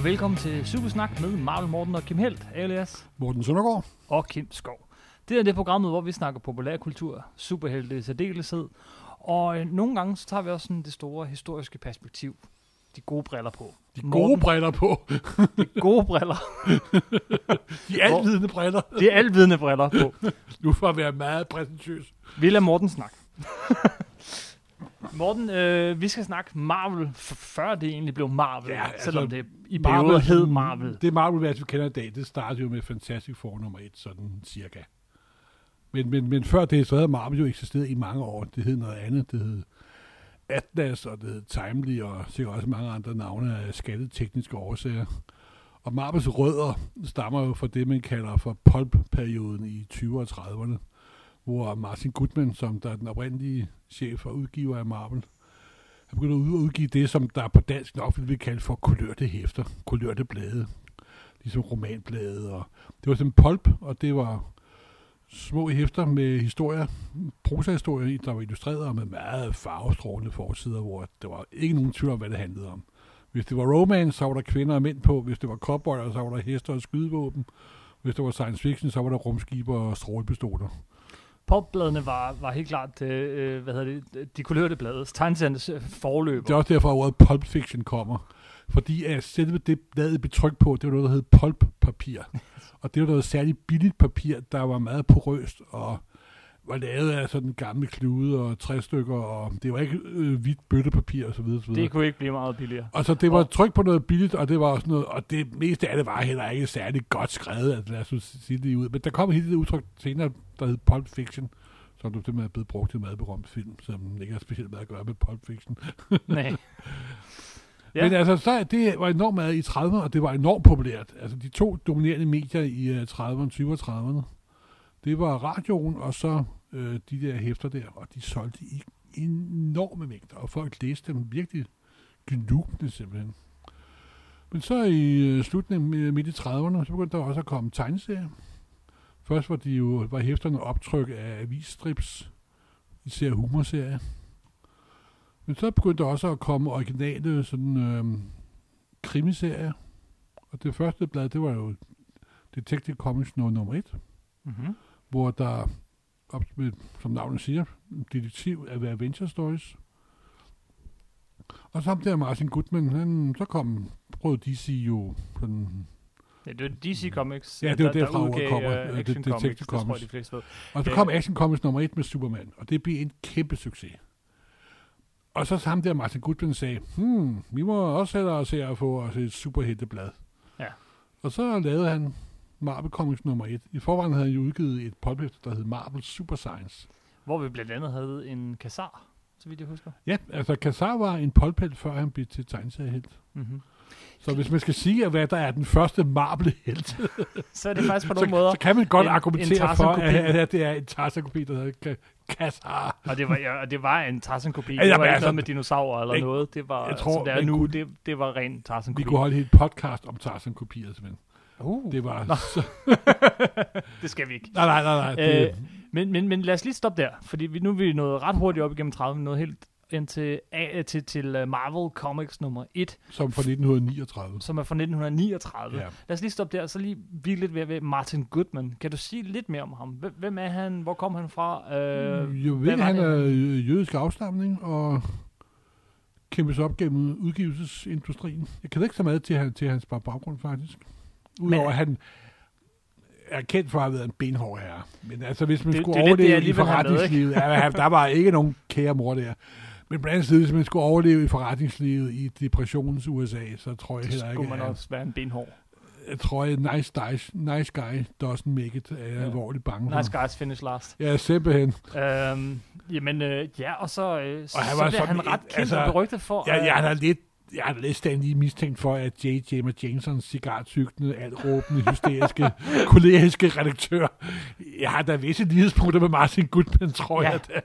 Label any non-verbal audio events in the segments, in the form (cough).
og velkommen til Supersnak med Marvel Morten og Kim Helt, alias Morten Søndergaard. og Kim Skov. Det er det programmet, hvor vi snakker populærkultur, superhelte i særdeleshed, og øh, nogle gange så tager vi også sådan det store historiske perspektiv. De gode briller på. De Morten. gode briller (laughs) på. Gode briller. De altvidende briller. Det er alvidende briller på. Nu for at være meget præsentøs. Vi lader Morten snakke. Morten, øh, vi skal snakke Marvel, før det egentlig blev Marvel, Ja, altså, selvom det i perioder hed Marvel. Det Marvel, vi kender i dag, det startede jo med Fantastic Four nummer 1, sådan cirka. Men, men, men før det, så havde Marvel jo eksisteret i mange år. Det hed noget andet. Det hed Atlas, og det hed Timely, og sikkert også mange andre navne af skattetekniske årsager. Og Marvels rødder stammer jo fra det, man kalder for pulp-perioden i 20'erne og 30'erne, hvor Martin Goodman, som der er den oprindelige chef og udgiver af Marvel, han begyndte at udgive det, som der på dansk nok ville vi kalde for kulørte hæfter, kulørte blade, ligesom romanblade. Og det var sådan pulp, og det var små hæfter med historier, prosahistorier, der var illustreret og med meget farvestrålende forsider, hvor der var ikke nogen tvivl om, hvad det handlede om. Hvis det var romance, så var der kvinder og mænd på. Hvis det var cowboyer, så var der hester og skydevåben. Hvis det var science fiction, så var der rumskiber og strålepistoler. Popbladene var, var helt klart, øh, hvad hedder det, de kulørte blade, tegneseriernes øh, forløber. Det er også derfor, at ordet pulp fiction kommer. Fordi at selve det bladet blev trykt på, det var noget, der hed pulp-papir. (laughs) og det var noget særligt billigt papir, der var meget porøst og var lavet af sådan gamle klude og træstykker, og det var ikke øh, hvidt bøttepapir og så videre, så videre. Det kunne ikke blive meget billigere. Og så det var tryk på noget billigt, og det var også noget, og det meste af det var heller ikke særlig godt skrevet, altså lad os sige det ud. Men der kom helt det udtryk senere, der hed Pulp Fiction, som du simpelthen er blevet brugt til en meget berømt film, som ikke har specielt meget at gøre med Pulp Fiction. (laughs) Nej. (laughs) Ja. Men altså, så, det var enormt meget i 30'erne, og det var enormt populært. Altså, de to dominerende medier i uh, 30'erne, 20'erne og 30'erne, det var radioen, og så øh, de der hæfter der, og de solgte i enorme mængder, og folk læste dem virkelig gnubende simpelthen. Men så i øh, slutningen midt i 30'erne, så begyndte der også at komme tegneserier. Først var de jo var hæfterne optryk af avisstrips, især humorserier. Men så begyndte der også at komme originale sådan, øh, krimiserier. Og det første blad, det var jo Detective Comics nummer 1, Mm-hmm. hvor der, op som navnet siger, detektiv af Adventure Stories. Og der Martin Goodman, han, så kom, prøvede DC jo sådan, Ja, det var DC Comics, Ja, det var der, derfra, der udgav kommer. uh, det- Action Detective Comics, det tror jeg, de fleste ved. og så Ja. kom Action Comics nummer 1 med Superman, og det blev en kæmpe succes. Og så sammen der Martin Goodman sagde, hmm, vi må også hellere se at få os et superhelteblad. Ja. Og så lavede han Marvel Comics nummer 1. I forvejen havde jo udgivet et pulphæfte, der hed Marvel Super Science. Hvor vi blandt andet havde en kassar, så vidt jeg husker. Ja, altså Kassar var en pulphelt, før han blev til tegneseriehelt. Mm-hmm. Så hvis man skal sige, at hvad der er den første Marvel-helt, (laughs) Så er det faktisk på (laughs) så, nogle måder, så kan man godt en- argumentere en for, at, at det er en Tarzan-kopi, der hedder Ka- Kassar. og det var, ja, og det var en Tarzan-kopi. Ja, det var ikke altså, noget med dinosaurer eller jeg- noget. Det var, jeg tror, som det er nu, kunne- det, det var ren Vi Tarzan-kopi. kunne holde et helt podcast om Tarzan-kopier, simpelthen. Uh, Det var... Nå. Så, (laughs) det skal vi ikke. nej, nej, nej. nej det, Øh, men, men, men lad os lige stoppe der, fordi vi, nu er vi nået ret hurtigt op igennem 30, nået helt ind til, A- til, til øh, Marvel Comics nummer 1, som fra 1939. som er fra 1939. Ja. Lad os lige stoppe der, og så lige hvile lidt ved, ved Martin Goodman. Kan du sige lidt mere om ham? Hvem, er han? Hvor kom han fra? Øh, jeg hvad ved, han det? er øh, jødisk afstamning, og kæmpes op gennem udgivelsesindustrien. Jeg kan ikke så meget til, til hans bare baggrund, faktisk. Udover at han er kendt for at have været en benhård herre. Men altså, hvis man Det- skulle det er lidt det, overleve i han forretningslivet, ja, han- der var ikke nogen kære mor der. Men blandt andet, hvis man skulle overleve i forretningslivet i depressionens USA, så tror jeg det heller ikke, skulle man at- også være en benhård. jeg tror, at nice, nice, nice guy doesn't make it, er jeg Ja. alvorligt bange for. Nice guys finish last. Ja, simpelthen. Øhm, jamen, øh, ja, og så, øh, og han så var bliver han ret en- kendt altså, og berygtet for... Jeg, øh, jeg har lidt jeg har lidt lige mistænkt for, at J. James Jamesons cigartygtende, altråbende, hysteriske, (laughs) koleriske redaktør, jeg har da visse lighedspunkter med Martin Goodman, tror Ja. jeg. da.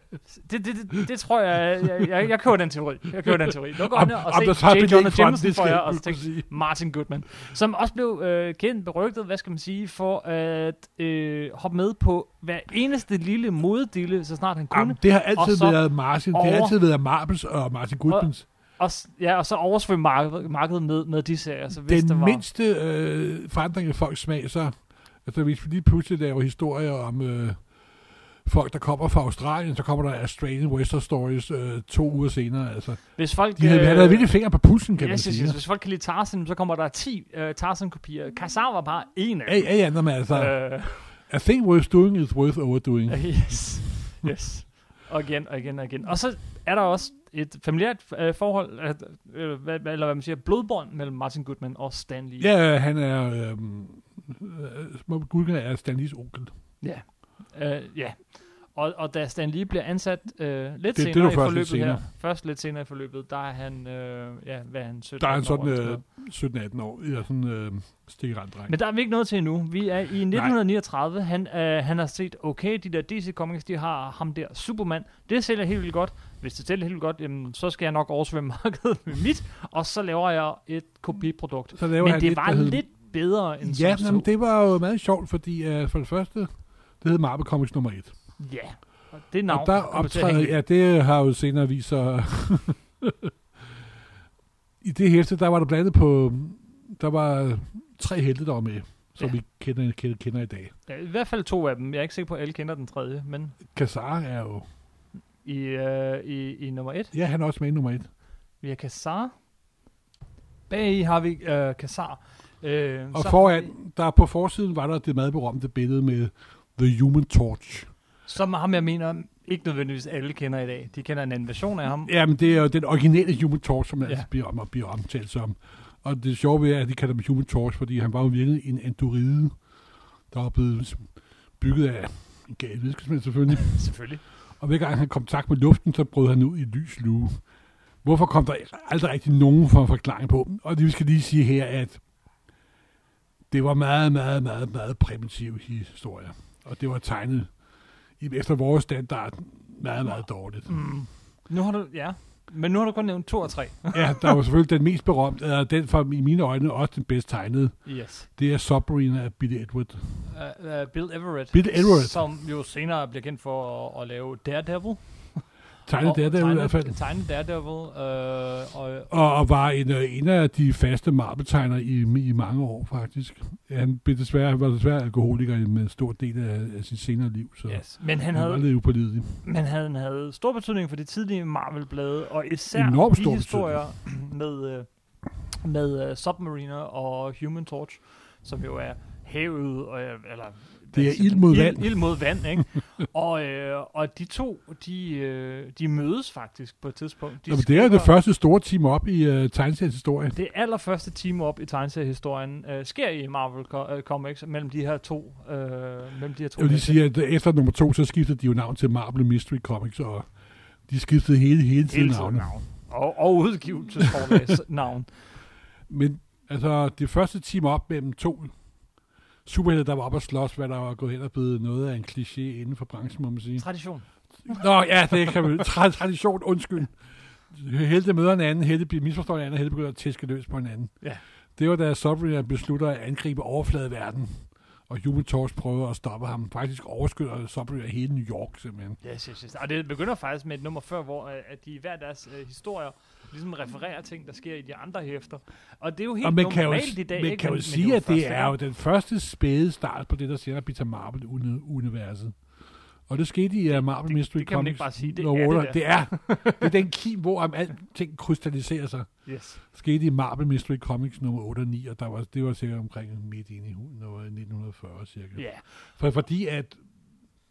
Det, det, det, det tror jeg, jeg, jeg, jeg køber den teori. Jeg køber den teori. Nu går Om- og om se J. belæg Jonah for den, Jameson for jer, og sige. Martin Goodman, som også blev øh, kendt, berygtet, hvad skal man sige, for at øh, hoppe med på hver eneste lille moddille, så snart han kunne. Jamen, det har altid været Martin, det har altid været Marbles og Martin Goodmans. Og, s- ja, og så oversvømme markedet, markedet med, med de serier. Så hvis Den der var, mindste øh, forandring af folks smag, så altså hvis vi lige pludselig laver historier om øh, folk, der kommer fra Australien, så kommer der Australian Western Stories øh, to uger senere. Altså, hvis folk, de havde, øh, havde virkelig fingre på pulsen, kan man yes, yes, sige. yes, hvis folk kan lide Tarzan, så kommer der 10 uh, Tarzan-kopier. Kazar var bare en af Ja, ja, ja, men altså, Øh, a thing worth doing is worth overdoing. (laughs) yes. yes. Og igen, og igen, og igen. Og så er der også et familiært øh, forhold, øh, øh, hvad, eller hvad man siger, blodbånd mellem Martin Goodman og Stan Lee. Ja, han er, øh, øh, Gulken er Stanleys onkel. Ja. Øh, ja. Og, og da Stan Lee bliver ansat øh, lidt det er senere nu i først lidt forløbet senere. her, først lidt senere i forløbet, der er han, øh, ja, hvad er han, 17 Der er han år sådan eller øh, noget. 17-18 år, ja, sådan øh, stikkerand dreng. Men der er vi ikke nået til endnu. Vi er i 1939. Han, øh, han har set, okay, de der DC Comics, de har ham der, Superman. Det sælger helt vildt godt. Hvis det sælger helt godt, jamen, så skal jeg nok oversvømme markedet med mit. Og så laver jeg et kopiprodukt. så laver Men han det lidt, var hed- lidt bedre end Ja, som jamen, det var jo meget sjovt, fordi uh, for det første, det hed Marvel Comics nummer 1. Ja. Og det navn og der optræder, ja, det har jo senere vist sig... (laughs) I det hæfte, der var der blandet på... Der var tre helte, der var med, som Ja. vi kender, kender, kender i dag. Ja, I hvert fald to af dem. Jeg er ikke sikker på, at alle kender den tredje, men Kazar er jo... i, øh, i, i nummer et. Ja, han er også med i nummer 1. Vi har Kassar. Bag i har vi øh, Kassar. Øh, Og så foran, der på forsiden var der det meget berømte billede med The Human Torch. Som ham, jeg mener, ikke nødvendigvis alle kender i dag. De kender en anden version af ham. Jamen, det er jo den originale Human Torch, som Ja. altså bliver, om, bliver omtalt som. Og det sjove ved, er, at de kalder ham Human Torch, fordi han var jo virkelig en androide, der var blevet bygget af en gal videnskabsmand selvfølgelig. (laughs) Selvfølgelig. Og hver gang han kom i kontakt med luften, så brød han ud i lys lue. Hvorfor kom der aldrig rigtig nogen for en forklaring på? Og det vi skal lige sige her, at det var meget, meget, meget, meget primitiv historie. Og det var tegnet i- efter vores standard meget, meget dårligt. Mm. Nu har du, ja. Men nu har du kun nævnt to og tre. Ja, der var selvfølgelig den mest berømte, eller den for i mine øjne også den bedst tegnede. Yes. Det er Submarine af Billy Edward. Uh, uh, Bill Everett. Bill Everett. Som jo senere bliver kendt for at, at lave Daredevil. Tegnet der, der i tegnet- hvert fald. Tegnet Daredevil. Uh, og, Og, og var en, øh, en af de faste marbetegnere i, i mange år, faktisk. Han blev desværre, han var desværre alkoholiker med en stor del af, af sit senere liv, så yes. Men han han var havde, lidt upålidelig. men han havde stor betydning for de tidlige Marvel-blade, og især Enormt de stor historier med, øh, med uh, Submariner og Human Torch, som jo er havet, og, øh, eller... Det er siger ild mod Ild- vand. Ild mod vand, ikke? (laughs) og, øh, og de to, de, øh, de mødes faktisk på et tidspunkt. De Nå, men det er det skriver- første store team op i tegneseriens historie. Det allerførste team op i tegneseriehistorien øh, sker i Marvel co- øh, Comics mellem de her to. Øh, mellem de her to Jeg vil sige, at efter nummer to, så skiftede de jo navn til Marvel Mystery Comics, og de skiftede hele, hele tiden Hele tiden navne. navn. Og, og udgivelsesforlags navn. Men altså, det første team op mellem to superhelte, der var op og slås, hvad der var gået hen og blevet noget af en kliché inden for branchen, må man sige. Tradition. Nå, ja, det kan vi. Tra- tradition, undskyld. Helte møder en anden, Helte bliver misforstået en anden, Helte begynder at tæske løs på hinanden. Ja. Det var da Submariner beslutter at angribe overfladeverden, og Human Torch prøver at stoppe ham. Faktisk overskyder Submariner hele New York, simpelthen. Yes, yes, yes. Og det begynder faktisk med et nummer før, hvor øh, at de i hver deres øh, historier ligesom refererer ting, der sker i de andre hæfter. Og det er jo helt og man kan jo, normalt i dag. man ikke? kan jo Men- sige, at det er jo den første spæde start på det, der bliver til Marvel-universet. Og det skete i uh, Marvel det- Mystery det kan man Comics. ikke bare sige. Det nummer er det der. det er. (laughs) Det er den kim, hvor om alting krystalliserer sig. Yes. skete i Marvel Mystery Comics nummer 8 og 9, og der var, det var sikkert omkring midt inde i hu- noget 1940 cirka. Ja. For, fordi at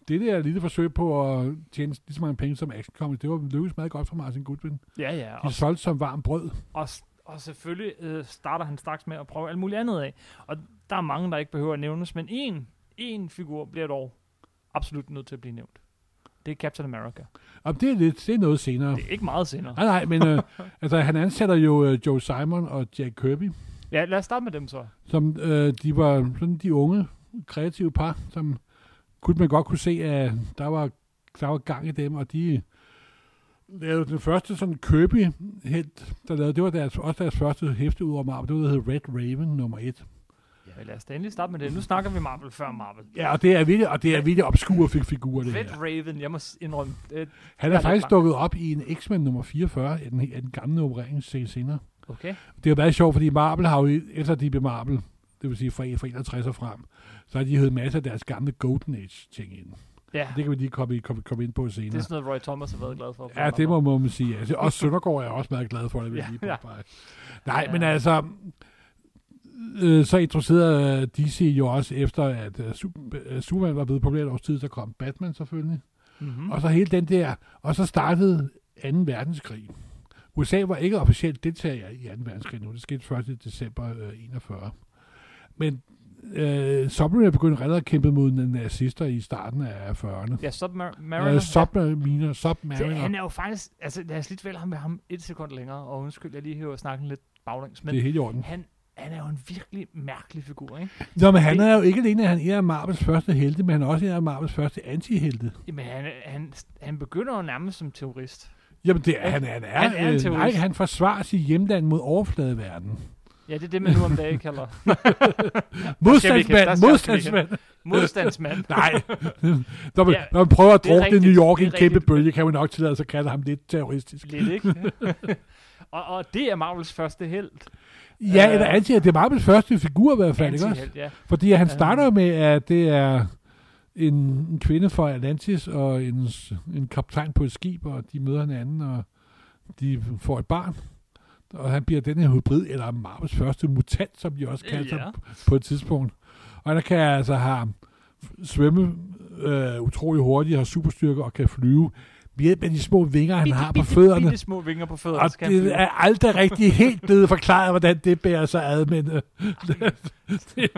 det der lille forsøg på at tjene lige så mange penge som Action Comics, det var lykkedes meget godt for Martin Goodwin. Ja, ja. De Og, solgte som varm brød. og, og selvfølgelig øh, starter han straks med at prøve alt muligt andet af. Og der er mange, der ikke behøver at nævnes, men en, en figur bliver dog absolut nødt til at blive nævnt. Det er Captain America. Og det er, lidt, det er noget senere. Det er ikke meget senere. Nej, nej, men øh, (laughs) altså, han ansætter jo øh, Joe Simon og Jack Kirby, Ja, lad os starte med dem så. som øh, de var sådan de unge, kreative par, som kunne man godt kunne se, at der var, der var gang i dem, og de lavede den første sådan Kirby helt, der lavede, det var deres, også deres første hæfte ud over Marvel, det var, der hed Red Raven nummer et. Ja. Ja, lad os da endelig starte med det. Nu snakker vi Marvel før Marvel. Ja, og det er virkelig, og det er virkelig obskure fig- figurer, det Red her. Raven, jeg må indrømme. Øh, Han er er faktisk dukket op i en X-Men nummer 44, af den, af den gamle operering senere. okay. Det er jo meget sjovt, fordi Marvel har jo, efter de blev Marvel, det vil sige fra, fra 61 og frem, så har de hævet masser af deres gamle Golden Age ting ind. Ja, Det kan vi lige komme, komme, komme ind på senere. det er sådan noget, Roy Thomas har været glad for. Ja, det må, må man sige. Altså, også Søndergaard er også meget glad for, det vil Ja, lige ja. påpege. Nej, Ja. men altså, øh, så introducerede øh, DC jo også efter, at øh, øh, Superman var blevet populært års tid, så kom Batman selvfølgelig. Mm-hmm. Og så hele den der, og så startede 2. verdenskrig. USA var ikke officielt deltager i 2. verdenskrig nu. Det skete først i december øh, 41. Men øh, Submariner begyndte allerede at kæmpe mod nazister i starten af 40'erne. Ja, Submariner. Øh, ja. Submariner, Det, Submariner. han er jo faktisk, altså lad os lige vælge ham med ham et sekund længere, og undskyld, jeg lige hører snakken lidt baglæns, men det er helt i orden. han, han er jo en virkelig mærkelig figur, ikke? Nå, men han Det- er jo ikke alene, at han er Marvels første helte, men han er også en af Marvels første antihelte. Jamen, han, han, han begynder jo nærmest som terrorist. Jamen, det er, han, han er, Han er en øh, terrorist. nej, han forsvarer sit hjemland mod overfladeverdenen. Ja, det er det, man nu om dagen kalder (laughs) Modstandsmand, modstandsmand. modstandsmand. (laughs) Nej, (laughs) når man, Ja, når man prøver at drukne New York i en kæmpe bølge, kan man nok tillade sig at kalde ham lidt terroristisk. Lidt, ikke? og, og det er Marvels første held. Ja, Øh, eller anti, det er Marvels første figur i hvert fald, ikke også? Ja. Fordi han Øh. starter med, at det er en, en kvinde fra Atlantis og en, en kaptajn på et skib, og de møder hinanden, og de får et barn. Og han bliver den her hybrid, eller Marvels første mutant, som de også kalder Ja. sig på et tidspunkt. Og der kan jeg altså have svømme øh, utrolig hurtigt, har superstyrke og kan flyve ved hjælp af de små vinger, han Bitte, har på bitte, fødderne. Bitte små vinger på fødderne. Og det flyve. er aldrig rigtig helt blevet forklaret, hvordan det bærer sig ad, men... Øh, (laughs)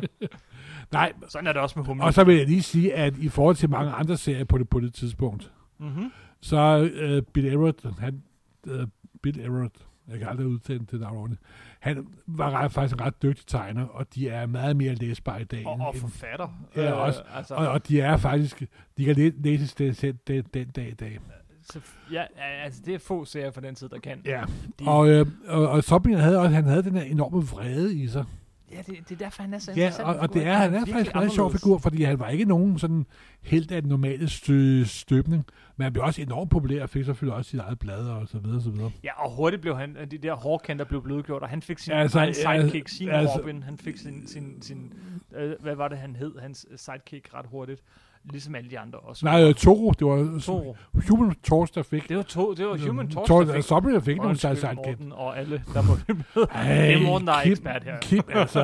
nej, Sådan er det også med humlen. og så vil jeg lige sige, at i forhold til mange andre serier på det, på det tidspunkt, Mm-hmm. så øh, Bill Everett, han, øh, Bill Everett, jeg kan aldrig udtale det navn ordentligt, han var ret, faktisk en ret dygtig tegner, og de er meget mere læsbare i dag. Og, og forfatter. Ja, også. altså, og, og de er faktisk, de kan læ- læses den, den, den, dag i dag. så, ja, altså, det er få serier fra den tid, der kan. Ja, De, og, øh, og, og Submarine havde også, han havde den her enorme vrede i sig. Ja det, det er derfor, han er så Ja, interessant. og, en og figur. det er, han er virkelig faktisk en meget sjov figur, fordi han var ikke nogen sådan helt af den normale stø, støbning, men han blev også enormt populær og fik selvfølgelig også sit eget blad og så videre, og så videre. Ja, og hurtigt blev han, de der hårkanter blev blødgjort, og han fik sin Altså, sidekick, altså- sin altså- Robin, han fik sin, sin, sin øh, hvad var det, han hed, hans sidekick ret hurtigt, ligesom alle de andre også. Nej, øh, Toro, det var Toro. Human Torch, der fik. Det var, to, det var Human Torch, Tor, der fik. Submarine fik nogle Undskyld, sidekick. Morten og alle, der må med. Det er Morten, der er Kim- ekspert her. Kim, altså.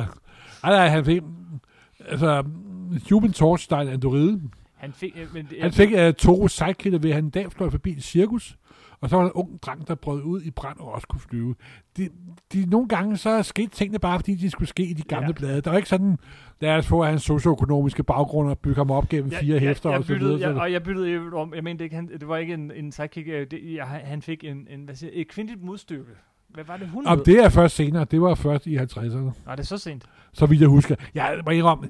Ej, nej, han fik... Altså, Human Torch, der er en androide. Han fik, øh, men Han fik uh, Toros sidekick ved, at han en dag fløj forbi et cirkus, og så var der en ung dreng, der brød ud i brand og også kunne flyve. De, de, nogle gange så skete tingene bare, fordi de skulle ske i de gamle Ja. blade. Der var ikke sådan, lad os få hans socioøkonomiske baggrund og bygge ham op gennem fire hæfter jeg, og så byttede, videre. jeg, så- og jeg byttede om, jeg mente ikke, han, det var ikke en, en sidekick, øh, det, jeg, han fik en, en hvad siger, jeg, et kvindeligt modstykke. Hvad var det, hun Og hed? det er først senere. Det var først i 50'erne. Nej, det er så sent. Så vidt jeg husker. Jeg må indrømme,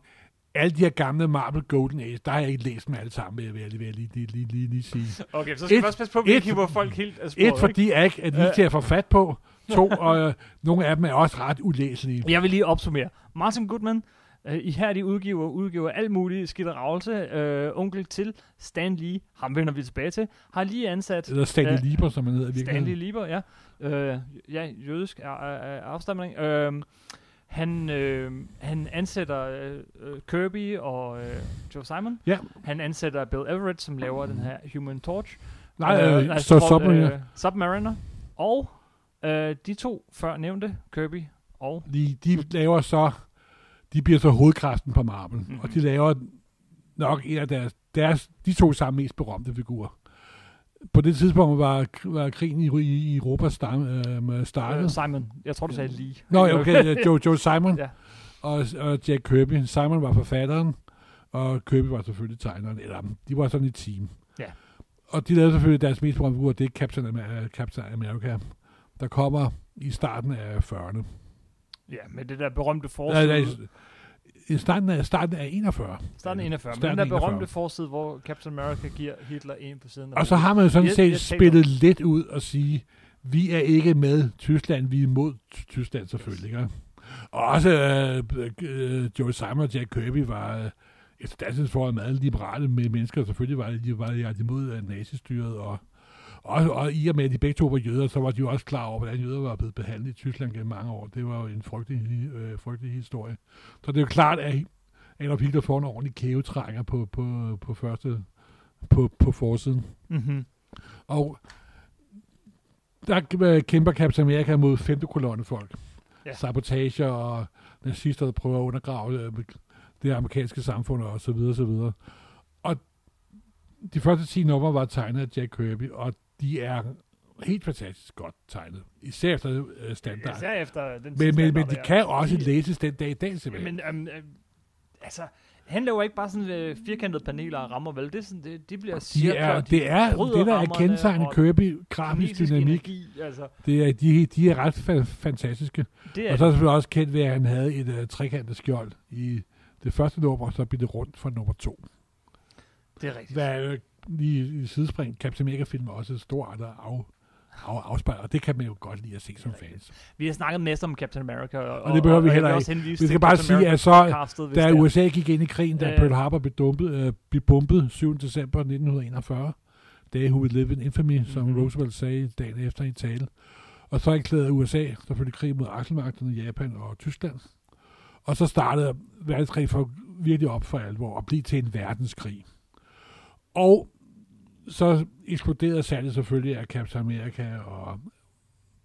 alle de her gamle Marvel Golden Age, der har jeg ikke læst dem alle sammen, vil jeg, vil jeg lige, lige, lige, lige, lige, lige sige. (laughs) Okay, så skal Et- vi også passe på, at vi et- ikke hiver folk helt af sporet, Et, fordi jeg ikke er lige til at få fat på. (laughs) To, og øh, nogle af dem er også ret ulæselige. Jeg vil lige opsummere. Martin Goodman, øh, ihærdig udgiver, udgiver alt muligt skidt og ravelse. Øh, onkel til Stan Lee, ham vender vi tilbage til, har lige ansat Eller Stanley Ja. Lieber, som man hedder i Stanley virkeligheden. Lieber, ja. Øh, ja, jødisk er, er, er afstamning. Øh, han, øh, han ansætter øh, øh, Kirby og øh, Joe Simon. Ja. Han ansætter Bill Everett, som laver den her Human Torch. Nej, øh, så hvor, Submariner. Øh, Submariner. Og øh, de to før nævnte, Kirby og... De, de laver så, de bliver så hovedkraften på Marvel, Mhm. mm. og de laver nok en af deres, deres de to sammen mest berømte figurer. På det tidspunkt var, var krigen i, i Europa start, øh, startet. Øh, Simon. Jeg tror, du sagde Lee. Nå, ja, okay, Joe, Joe Simon (laughs) Ja. og, og Jack Kirby. Simon var forfatteren, og Kirby var selvfølgelig tegneren. Eller, de var sådan et team. Ja. Og de lavede selvfølgelig deres mest berømte figur, det er Captain, Amer- Captain America, der kommer i starten af 40'erne. Ja, med det der berømte forside. nej, i starten af, starten af 41. Starten af 41. Men Starten den der 41. berømte forside, hvor Captain America giver Hitler en på siden. Og så har man jo sådan set spillet lidt ud og sige, vi er ikke med Tyskland, vi er imod Ty- Tyskland selvfølgelig. Ikke? Og også øh, øh, Joey Simon og Jack Kirby var øh, efter datidens forhold meget liberale med mennesker. Selvfølgelig var de, var de imod øh, nazistyret, og, og, og i og med, at de begge to var jøder, så var de jo også klar over, hvordan jøder var blevet behandlet i Tyskland gennem mange år. Det var jo en frygtelig, øh, frygtelig historie. Så det er jo klart, at Adolf Hitler får en ordentlig kævetrænger på, på, på første på, på forsiden. Mm-hmm. Og der kæmper Captain America mod femte kolonne folk. Ja. Sabotager og nazister, der prøver at undergrave øh, det amerikanske samfund og så videre, så videre. Og de første 10 numre var tegnet af Jack Kirby, og de er helt fantastisk godt tegnet. Især efter uh, standard. Især efter den men, men, men de kan også læses den dag i dag, simpelthen. Men um, uh, altså, han laver ikke bare sådan uh, firkantede paneler og rammer, vel? Det, er sådan, det, de bliver cirkler, de er, de det er det, der er kendetegnet Kirby, grafisk dynamik. Energi, altså. det er, de, de er ret fa- fantastiske. Det er og så er det selvfølgelig også kendt ved, at han havde et uh, trekantet skjold i det første nummer, så bliver det rundt for nummer to. Det er rigtigt. Hvad, uh, lige i sidespring, Captain America-film er også stort af, af, afspejler, og det kan man jo godt lide at se som fans. Vi har snakket mest om Captain America, og, og det behøver og, vi heller ikke. Vi skal bare sige, at så, da USA gik ind i krigen, da øh, Pearl Harbor blev, dumpet, øh, blev bombet 7. december 1941, Day Who Would Live in Infamy, mm-hmm. som mhm. Roosevelt sagde dagen efter i tale. Og så erklærede USA selvfølgelig krig mod Akselmagterne, Japan og Tyskland. Og så startede verdenskrig for virkelig op for alvor og blive til en verdenskrig. Og så eksploderede salget selvfølgelig af Captain America og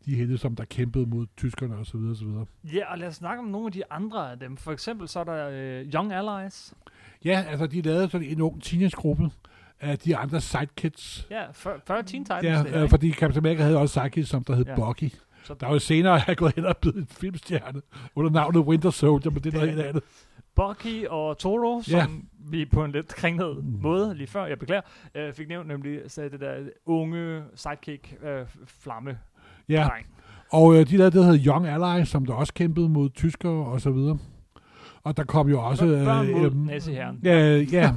de helte, som der kæmpede mod tyskerne og så videre, så videre. Ja, og lad os snakke om nogle af de andre af dem. For eksempel så er der uh, Young Allies. Ja, altså de lavede sådan en ung teenage-gruppe af de andre sidekits. Ja, 40 Teen Titans. Ja, det øh, fordi Captain America havde også sidekits, som der hed ja. Bucky. Så der var jo senere, jeg gået hen og blevet en filmstjerne under navnet Winter Soldier, men det er noget helt andet. Bucky og Toro, som ja. vi på en lidt kringlet mm. måde lige før, jeg beklager, øh, fik nævnt nemlig så det der unge sidekick øh, flamme Ja, dreng. og øh, de det, der hedder Young Ally, som der også kæmpede mod tyskere og så videre. Og der kom jo også... Børn øh, mod øh, Ja, ja.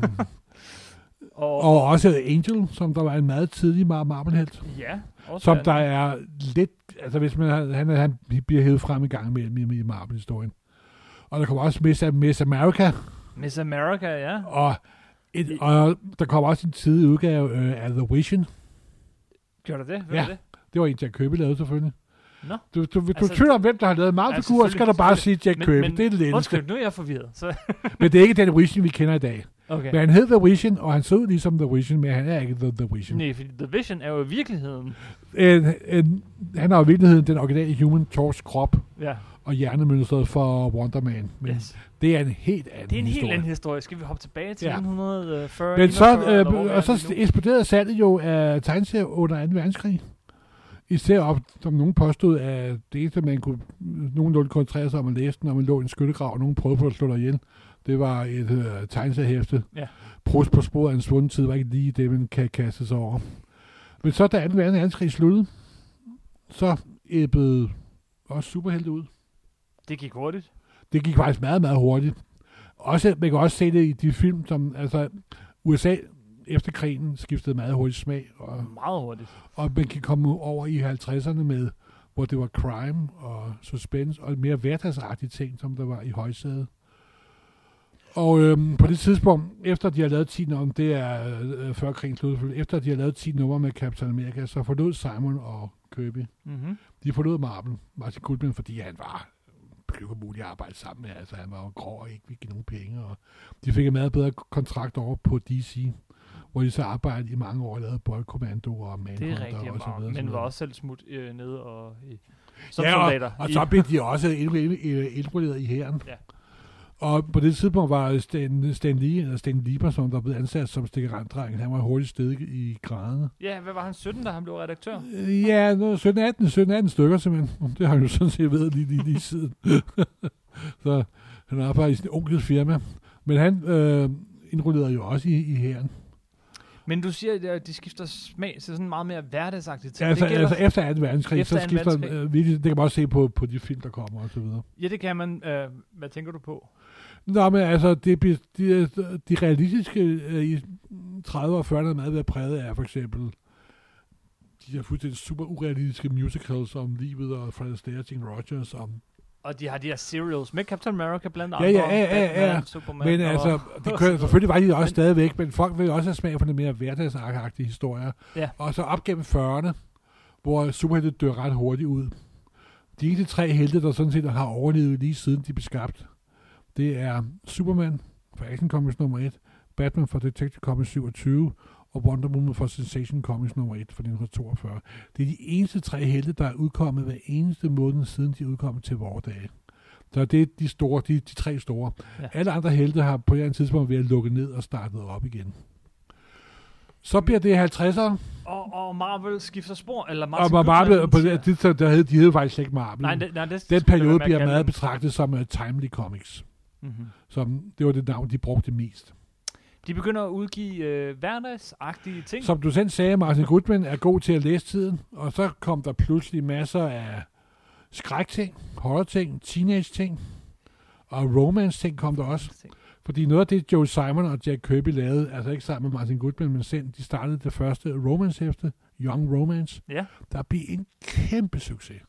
(laughs) og, og også Angel, som der var en meget tidlig Mar Marvel-helt. Ja, også Som der er lidt... Altså, hvis man, han, han bliver hævet frem i gang med i, i Marvel-historien. Og der kommer også Miss, Miss America. Miss America, ja. Og, et, og der kommer også en tidlig udgave øh, af The Vision. Gjorde der det? Hvem ja, det? det var en, Jack Kirby lavede selvfølgelig. Nå. Du, du, du altså, tvivler om, hvem der har lavet Marvel-figurer, ja, skal du bare sige Jack Kirby. Men, det er det letteste. Undskyld, nu er jeg forvirret. Så. (laughs) men det er ikke den Vision, vi kender i dag. Okay. Men han hed The Vision, og han så ud ligesom The Vision, men han er ikke The, The Vision. Nej, fordi The Vision er jo i virkeligheden... En, en, han har i virkeligheden den originale Human Torch krop. Ja og hjernemønstret for Wonder Man. Men yes. det er en helt anden Det er en historie. helt anden historie. Skal vi hoppe tilbage til ja. 1940? Men så, øh, og så eksploderede salget jo af tegneserier under 2. verdenskrig. Især op, som nogen påstod, at det eneste, man kunne nogenlunde koncentrere sig om at læse, når man lå i en skyttegrav, og nogen prøvede på at slå dig ihjel, det var et uh, tegneseriehæfte. Ja. Prus på sporet af en svunden tid var ikke lige det, man kan kaste sig over. Men så da 2. verdenskrig sluttede, så æbbede også superhelte ud. Det gik hurtigt. Det gik faktisk meget, meget hurtigt. Også, man kan også se det i de film, som altså, USA efter krigen skiftede meget hurtigt smag. Og, meget hurtigt. Og man kan komme over i 50'erne med, hvor det var crime og suspense og mere hverdagsagtige ting, som der var i højsædet. Og øhm, på det tidspunkt, efter de har lavet 10 numre, det er øh, før krigen sluttede, efter de har lavet 10 numre med Captain America, så forlod Simon og Kirby. Mm-hmm. De forlod Marvel, Martin Goodman, fordi han var ikke muligt at arbejde sammen med. Altså, han var jo grov og ikke ville give nogen penge. Og de fik en meget bedre kontrakt over på DC, hvor de så arbejdede i mange år og lavede Boy Commando og Manhunter er og så videre. Men var også selv smut øh, nede og i, som ja, soldater. Og, og så blev de også indrulleret i hæren. Ja. Og på det tidspunkt var Stan, Stan Lee, eller Stan Lieber, som der blev ansat som stikkeranddreng, han var hurtigt sted i graderne. Ja, hvad var han, 17, da han blev redaktør? Ja, 17-18 17 stykker simpelthen. Det har han jo sådan set ved lige, lige, lige siden. (laughs) så han arbejder i sin onkels firma. Men han øh, indrullerede jo også i, i hæren. Men du siger, at de skifter smag til sådan meget mere hverdagsagtigt. Ja, altså, altså efter 2. verdenskrig, så skifter øh, virkelig, det kan man også se på, på de film, der kommer og så videre. Ja, det kan man. Øh, hvad tænker du på? Nå, men altså, det, de, de, de realistiske øh, i 30 og 40'erne er meget været præget af, for eksempel de her fuldstændig super urealistiske musicals om livet og Fred Astaire, Jane Rogers, om Og de har de her serials med Captain America blandt Ja, andre. ja, ja, ja, Batman, ja. Superman Men og, altså, (laughs) det kører, selvfølgelig var de også Men- stadigvæk, men folk vil også have smag for det mere hverdagsagtige historier. Ja. Og så op gennem 40'erne, hvor superhelte dør ret hurtigt ud. De eneste tre helte, der sådan set har overlevet lige siden de blev skabt, det er Superman fra Action Comics nummer 1, Batman fra Detective Comics 27, og Wonder Woman fra Sensation Comics nummer 1 fra 1942. Det er de eneste tre helte, der er udkommet hver eneste måned, siden de er udkommet til vores dage. Så det er de store, de, de tre store. Ja. Alle andre helte har på et eller andet tidspunkt været lukket ned og startet op igen. Så bliver det 50'ere, og, og Marvel skifter spor, eller og Martin Marvel, Goodman på det, det, der hed, de hed faktisk ikke Marvel. Nej, det, nej, det, Den periode bliver meget betragtet som uh, Timely Comics. Mhm. Som, det var det navn, de brugte mest. De begynder at udgive øh, hverdagsagtige ting. Som du selv sagde, Martin Goodman er god til at læse tiden, og så kom der pludselig masser af skrækting, horror-ting, teenage-ting, og romance-ting kom der også. Fordi noget af det, Joe Simon og Jack Kirby lavede, altså ikke sammen med Martin Goodman, men selv, de startede det første romance-hæfte, Young Romance, Ja. der blev en kæmpe succes.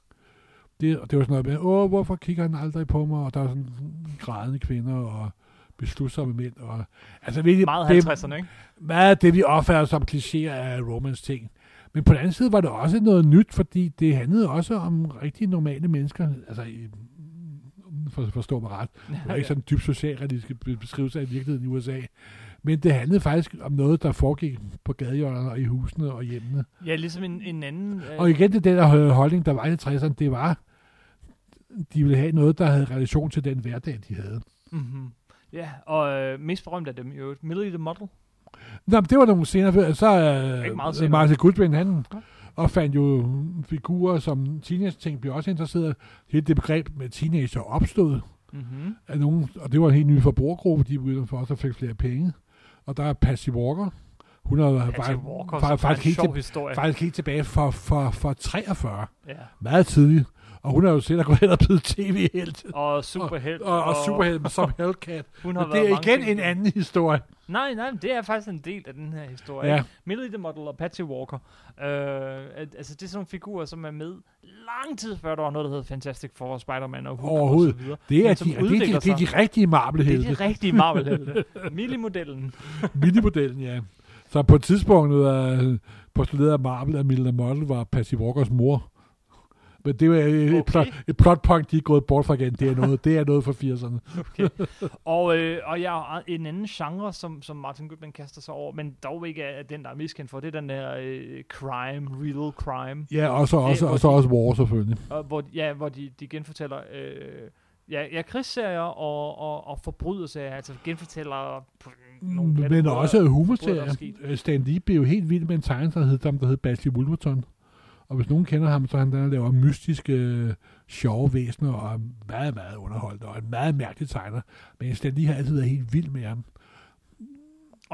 Det, og det var sådan noget med, åh, hvorfor kigger han aldrig på mig? Og der var sådan grædende kvinder og beslutsomme mænd. Og, altså, virkelig, Meget det, 50'erne, ikke? meget det, vi opfatter som klichéer af romance-ting. Men på den anden side var det også noget nyt, fordi det handlede også om rigtig normale mennesker. Altså, for, forstå mig ret. (laughs) Det var ikke sådan en dybt socialrealistisk be- beskrivelse af virkeligheden i USA. Men det handlede faktisk om noget, der foregik på gadehjørnerne og i husene og hjemmene. Ja, ligesom en, en anden... Øh, Og igen, det der holdning, der var i 60'erne, det var, de ville have noget, der havde relation til den hverdag, de havde. mm-hmm. Ja, og øh, mest berømt af dem jo, Millie the Model. Nå, men det var nogle senere. Så Ikke meget senere. Martin Goodwin, han og fandt jo figurer som teenage-ting, blev også interesseret. Hele det begreb med teenager opstod Mm-hmm. af nogen, og det var en helt ny forbrugergruppe, de begyndte for også at fik flere penge. Og der er Patsy Walker. Hun har faktisk, faktisk, helt sjov til, historie. faktisk helt tilbage for, for, for 43. Ja. Meget tidligt. Og hun er jo selv gået hen og blevet tv-helt. Og superhelt. Og, og superhelt som Hellcat. (laughs) Hun har Men det er igen ting. en anden historie. Nej, nej, det er faktisk en del af den her historie. Ja. Millie the Model og Patsy Walker. Øh, altså, det er sådan nogle figurer, som er med lang tid før, der var noget, der hed Fantastic Four, Spider-Man og Hulk Overhovedet. og så videre. Det er, Men de, det, er de, det er de rigtige Det er de rigtige Marvel-helte. (laughs) Millie-modellen. (laughs) Minimodellen, ja. Så på et tidspunkt uh, postuleret af Marvel, at Millie Model var Patsy Walkers mor. Men det er et, Okay. plot, et plot point, de er gået bort fra igen. Det er noget, det er noget fra 80'erne. Okay. (laughs) og, øh, og ja, og en anden genre, som, som Martin Goodman kaster sig over, men dog ikke er den, der er mest kendt for, det er den der øh, crime, real crime, Ja, og så også, hvor og så de- også War selvfølgelig. og hvor, ja, hvor de, de genfortæller øh, ja, ja, krigsserier og, og, og forbryderserier, altså genfortæller nogle Men måder. også er humorserier. Øh, Stan Lee blev jo helt vild med en tegner, der hed, der hed Basley Wolverton. Og hvis nogen kender ham, så er han der, der laver mystiske, sjove væsener, og er meget, meget underholdt, og en meget mærkelig tegner. Men jeg lige har altid været helt vild med ham.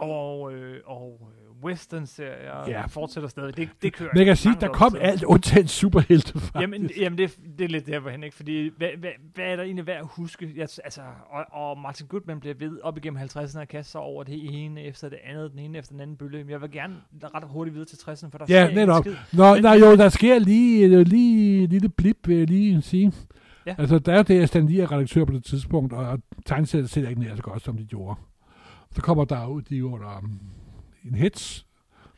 Og, øh, og øh, western-serier Ja. fortsætter stadig. Det, det kører Men jeg kan sige, der kom til. alt undtagen superhelte, faktisk. Jamen, jamen det, det er lidt der, hvor han ikke, fordi hvad, hvad, hvad er der egentlig værd at huske? Jeg, altså, og, og Martin Goodman bliver ved op igennem 50'erne og kaster sig over det ene efter det andet, den ene efter den anden bølge. Men jeg vil gerne ret hurtigt videre til 60'erne, for der Ja, sker netop. skid. Nå, Men- nej, jo, der sker lige, lige en lille blip, vil jeg lige sige. Ja. Altså, der er jo det, at Stan Lee er redaktør på det tidspunkt, og tegneseriet ser ikke nær så godt, som de gjorde. Så kommer der ud, de under en hits,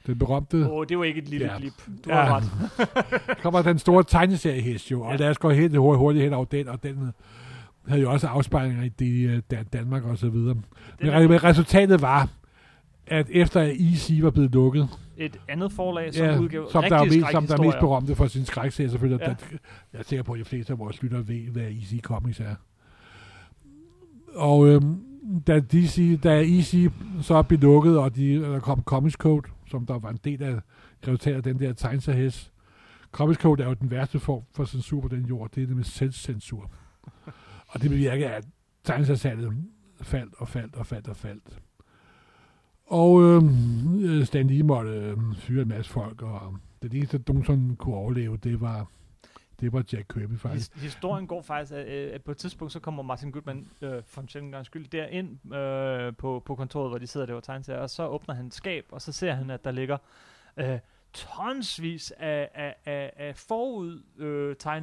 den berømte, Åh, oh, det var ikke et lille Ja. blip. Du Ja. har ret. kommer den store tegneseriehest jo, og Ja. lad os gå helt hurtigt, hurtigt hen over den, og den øh, havde jo også afspejlinger i det, øh, Dan- Danmark og så videre. Men, er men resultatet var, at efter at EC var blevet lukket, et andet forlag, som ja, udgav som der, er mest, som der er mest berømte for sin skrækserie, selvfølgelig. Ja. Ja. Der, jeg er sikker på, at de fleste af vores lyttere ved, hvad EC Comics er. Og øhm, da, DC, da EC så blev lukket, og de, der kom Comics Code, som der var en del af resultatet af den der tegnsahæs. Comics Code er jo den værste form for censur på den jord. Det er det med selvcensur. og det bevirker, at tegnsagsalget faldt og faldt og faldt og faldt. Og øh, Stan Lee måtte øh, fyre en masse folk, og det eneste, nogen sådan kunne overleve, det var, det var Jack Kirby faktisk. His, historien går faktisk, at, øh, at på et tidspunkt, så kommer Martin Goodman øh, for en sjældent gang skyld derind øh, på, på kontoret, hvor de sidder der og tegneserier, og så åbner han et skab, og så ser han, at der ligger øh, tonsvis af, af, af, af forud øh, øh, Stan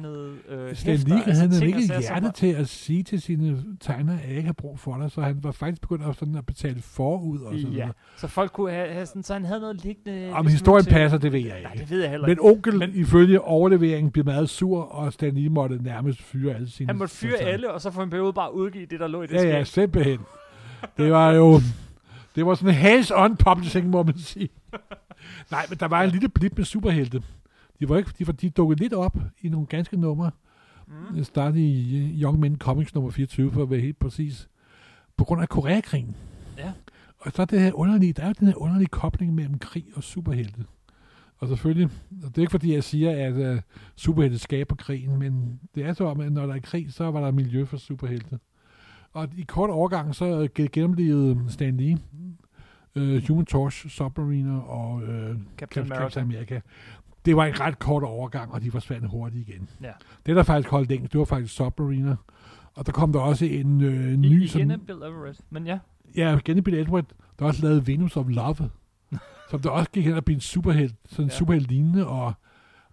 Lee altså havde ikke som hjerte til at sige til sine tegnere, at jeg ikke har brug for dig, så han var faktisk begyndt at, sådan at betale forud og sådan Ja, noget. så folk kunne have, have sådan, så han havde noget liggende... Om historien til- passer, det ved jeg Nej, ikke. det ved jeg heller Men ikke. onkel, Men- ifølge overleveringen, blev meget sur, og Stan Lee måtte nærmest fyre alle sine... Han måtte fyre alle, og så for en periode bare udgive det, der lå i det Ja, ja, skab. simpelthen. Det var jo... Det var sådan en hands-on publishing, må man sige. (laughs) Nej, men der var en lille blip med superhelte. De var ikke, de, var, de dukkede lidt op i nogle ganske numre. Mm. Det startede i uh, Young Men Comics nummer 24, for at være helt præcis. På grund af Koreakrigen. Ja. Og så er det her underlige, der er jo den her underlige kobling mellem krig og superhelte. Og selvfølgelig, og det er ikke fordi, jeg siger, at uh, superhelte skaber krigen, men det er så om, at når der er krig, så var der miljø for superhelte. Og i kort overgang, så øh, gen- gennemlevede Stan Lee uh, Human Torch, Submariner og uh, Captain Captain America. America. Det var en ret kort overgang, og de forsvandt hurtigt igen. Ja. Det, der faktisk holdt længst, det var faktisk Submariner. Og der kom der også en øh, I, ny... igen som, er Bill Everett. Men ja, ja, igen Bill Edward, der også lavede Venus of Love, (laughs) som der også gik hen og blev en superhelt, sådan en ja. superhelt lignende, og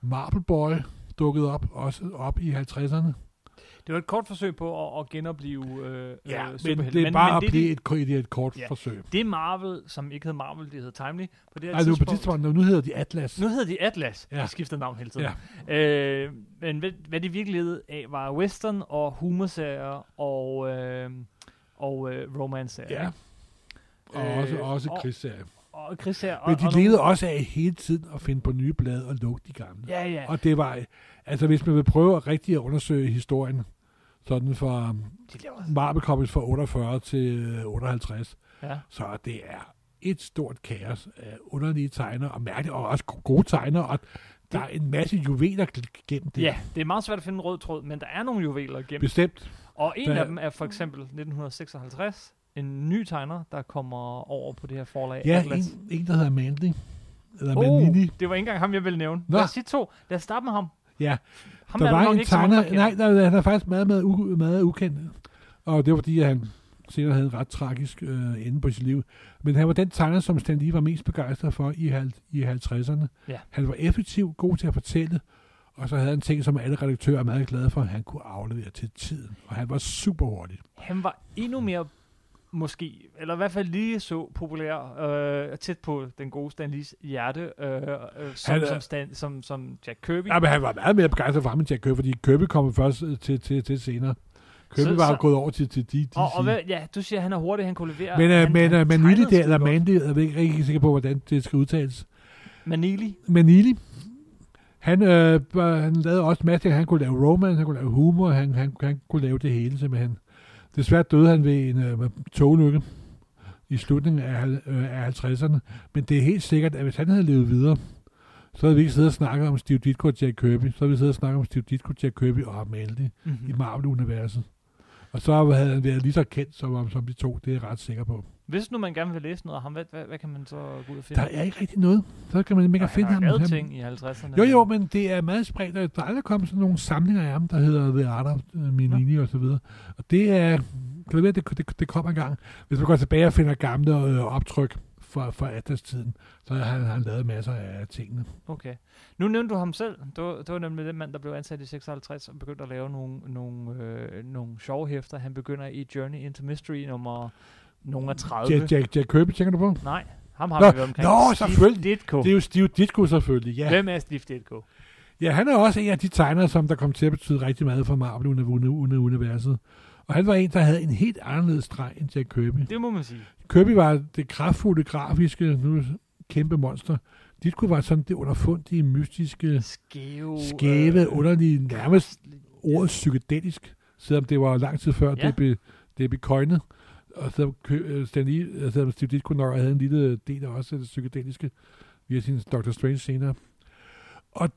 Marble Boy dukkede op, også op i 50'erne. Det var et kort forsøg på at, at genopleve øh, Ja, øh, men det er bare men at det, blive det, et, ko- det er et kort Ja. forsøg. det er Marvel, som ikke hed Marvel, det hed Timely. På det her Nej, det var på tidspunkt, nu hedder de Atlas. Nu hedder de Atlas. Ja. De skifter navn hele tiden. Ja. Øh, men hvad, hvad de virkelig levede af, var western og humorserier og, øh, og øh, romance-serier. Ja. Og Øh, også, også og- krigsserier. Og krigsserier. og, Men de og levede også af hele tiden at finde på nye blade og lukke de gamle. Ja, ja. Og det var, altså hvis man vil prøve at rigtig at undersøge historien, sådan fra Marvel Comics fra 48 til øh, 58, ja. så det er et stort kaos af underlige tegner og mærkelige, og også gode tegner, og der er en masse juveler gennem det. ja, det er meget svært at finde en rød tråd, men der er nogle juveler gennem. Bestemt. Og en Der- af dem er for eksempel 1956. En ny tegner, der kommer over på det her forlag. Ja, Atlas. en, en, der hedder Mandy. Eller Oh, Manini. det var ikke engang ham, jeg ville nævne. Nå. Lad os sige to. Lad os starte med ham. Ja, ham der er var en ikke tegner, der kender. nej, der, han er faktisk meget, meget, u, meget ukendt. Og det var fordi, at han senere havde en ret tragisk øh, ende på sit liv. Men han var den tegner, som Stan Lee var mest begejstret for i, hal- i 50'erne. Ja. Han var effektiv, god til at fortælle, og så havde han ting, som alle redaktører er meget glade for, at han kunne aflevere til tiden. Og han var super hurtig. han var endnu mere måske, eller i hvert fald lige så populær, øh, tæt på den gode Stan Lees hjerte, øh, øh, som, Han som, Stan, som, som Jack Kirby. Ja, men han var meget mere begejstret for ham end Jack Kirby, fordi Kirby kom først øh, til, til, til senere. Kirby Så- var så- gået over til, til DC. og, og hvad, ja, du siger, at han er hurtig, han kunne levere. men han, uh, men han uh, Manili der, eller. Mandy, jeg er ikke rigtig sikker på, hvordan det skal udtales. Manili. Manili, han, øh, han lavede også en masse ting. Han kunne lave romance, han kunne lave humor, han, han, han kunne lave det hele simpelthen. Desværre døde han ved en øh, togulykke i slutningen af, øh, af 50'erne. Men det er helt sikkert, at hvis han havde levet videre, så havde vi ikke siddet og snakket om Steve Ditko og Jack Kirby. Så havde vi siddet og snakket om Steve Ditko, Jack Kirby og i Mm-hmm. Marvel-universet. Og så havde han været lige så kendt som, som de to, det er jeg ret sikker på. Hvis nu man gerne vil læse noget af ham, hvad, hvad, hvad kan man så gå ud og finde? Der er ikke rigtig noget. Så kan man ikke finde han ham. har lavet Han- ting i 50'erne. Jo, jo, men det er meget spredt, og der er aldrig kommet sådan nogle samlinger af ham, der hedder The Art of øh, Minini og så videre. Og det er, kan det det, det, det kommer en gang. Hvis man går tilbage og finder gamle øh, optryk fra, fra Atlas-tiden, så har han, han lavet masser af tingene. Okay. Nu nævnte du ham selv. Det var, det var nemlig den mand, der blev ansat i 56 og begyndte at lave nogle, nogle, øh, nogle sjove hæfter. Han begynder i Journey into Mystery nummer, nummer 30. Jack, Jack, Jack Kirby, tænker du på? Nej, ham har Nå, vi været omkring. nå, Steve selvfølgelig. Ditko. Det er jo Steve Ditko selvfølgelig, ja. Hvem er Steve Ditko? Ja, han er også en af de tegnere, som der kom til at betyde rigtig meget for Marvel-universet. Og han var en, der havde en helt anderledes streg end Jack Kirby. Det må man sige. Kirby var det kraftfulde, grafiske, nu kæmpe monster. Ditko var sådan det underfundige, mystiske, Skæve. skæve, øh, underlige, nærmest ordet psykedelisk, selvom det var lang tid før, Ja. ja. det, blev, det blev coinet. Og så Stan Lee, altså Steve Ditko nok havde en lille del af også af det psykedeliske via sin Doctor Strange senere. Og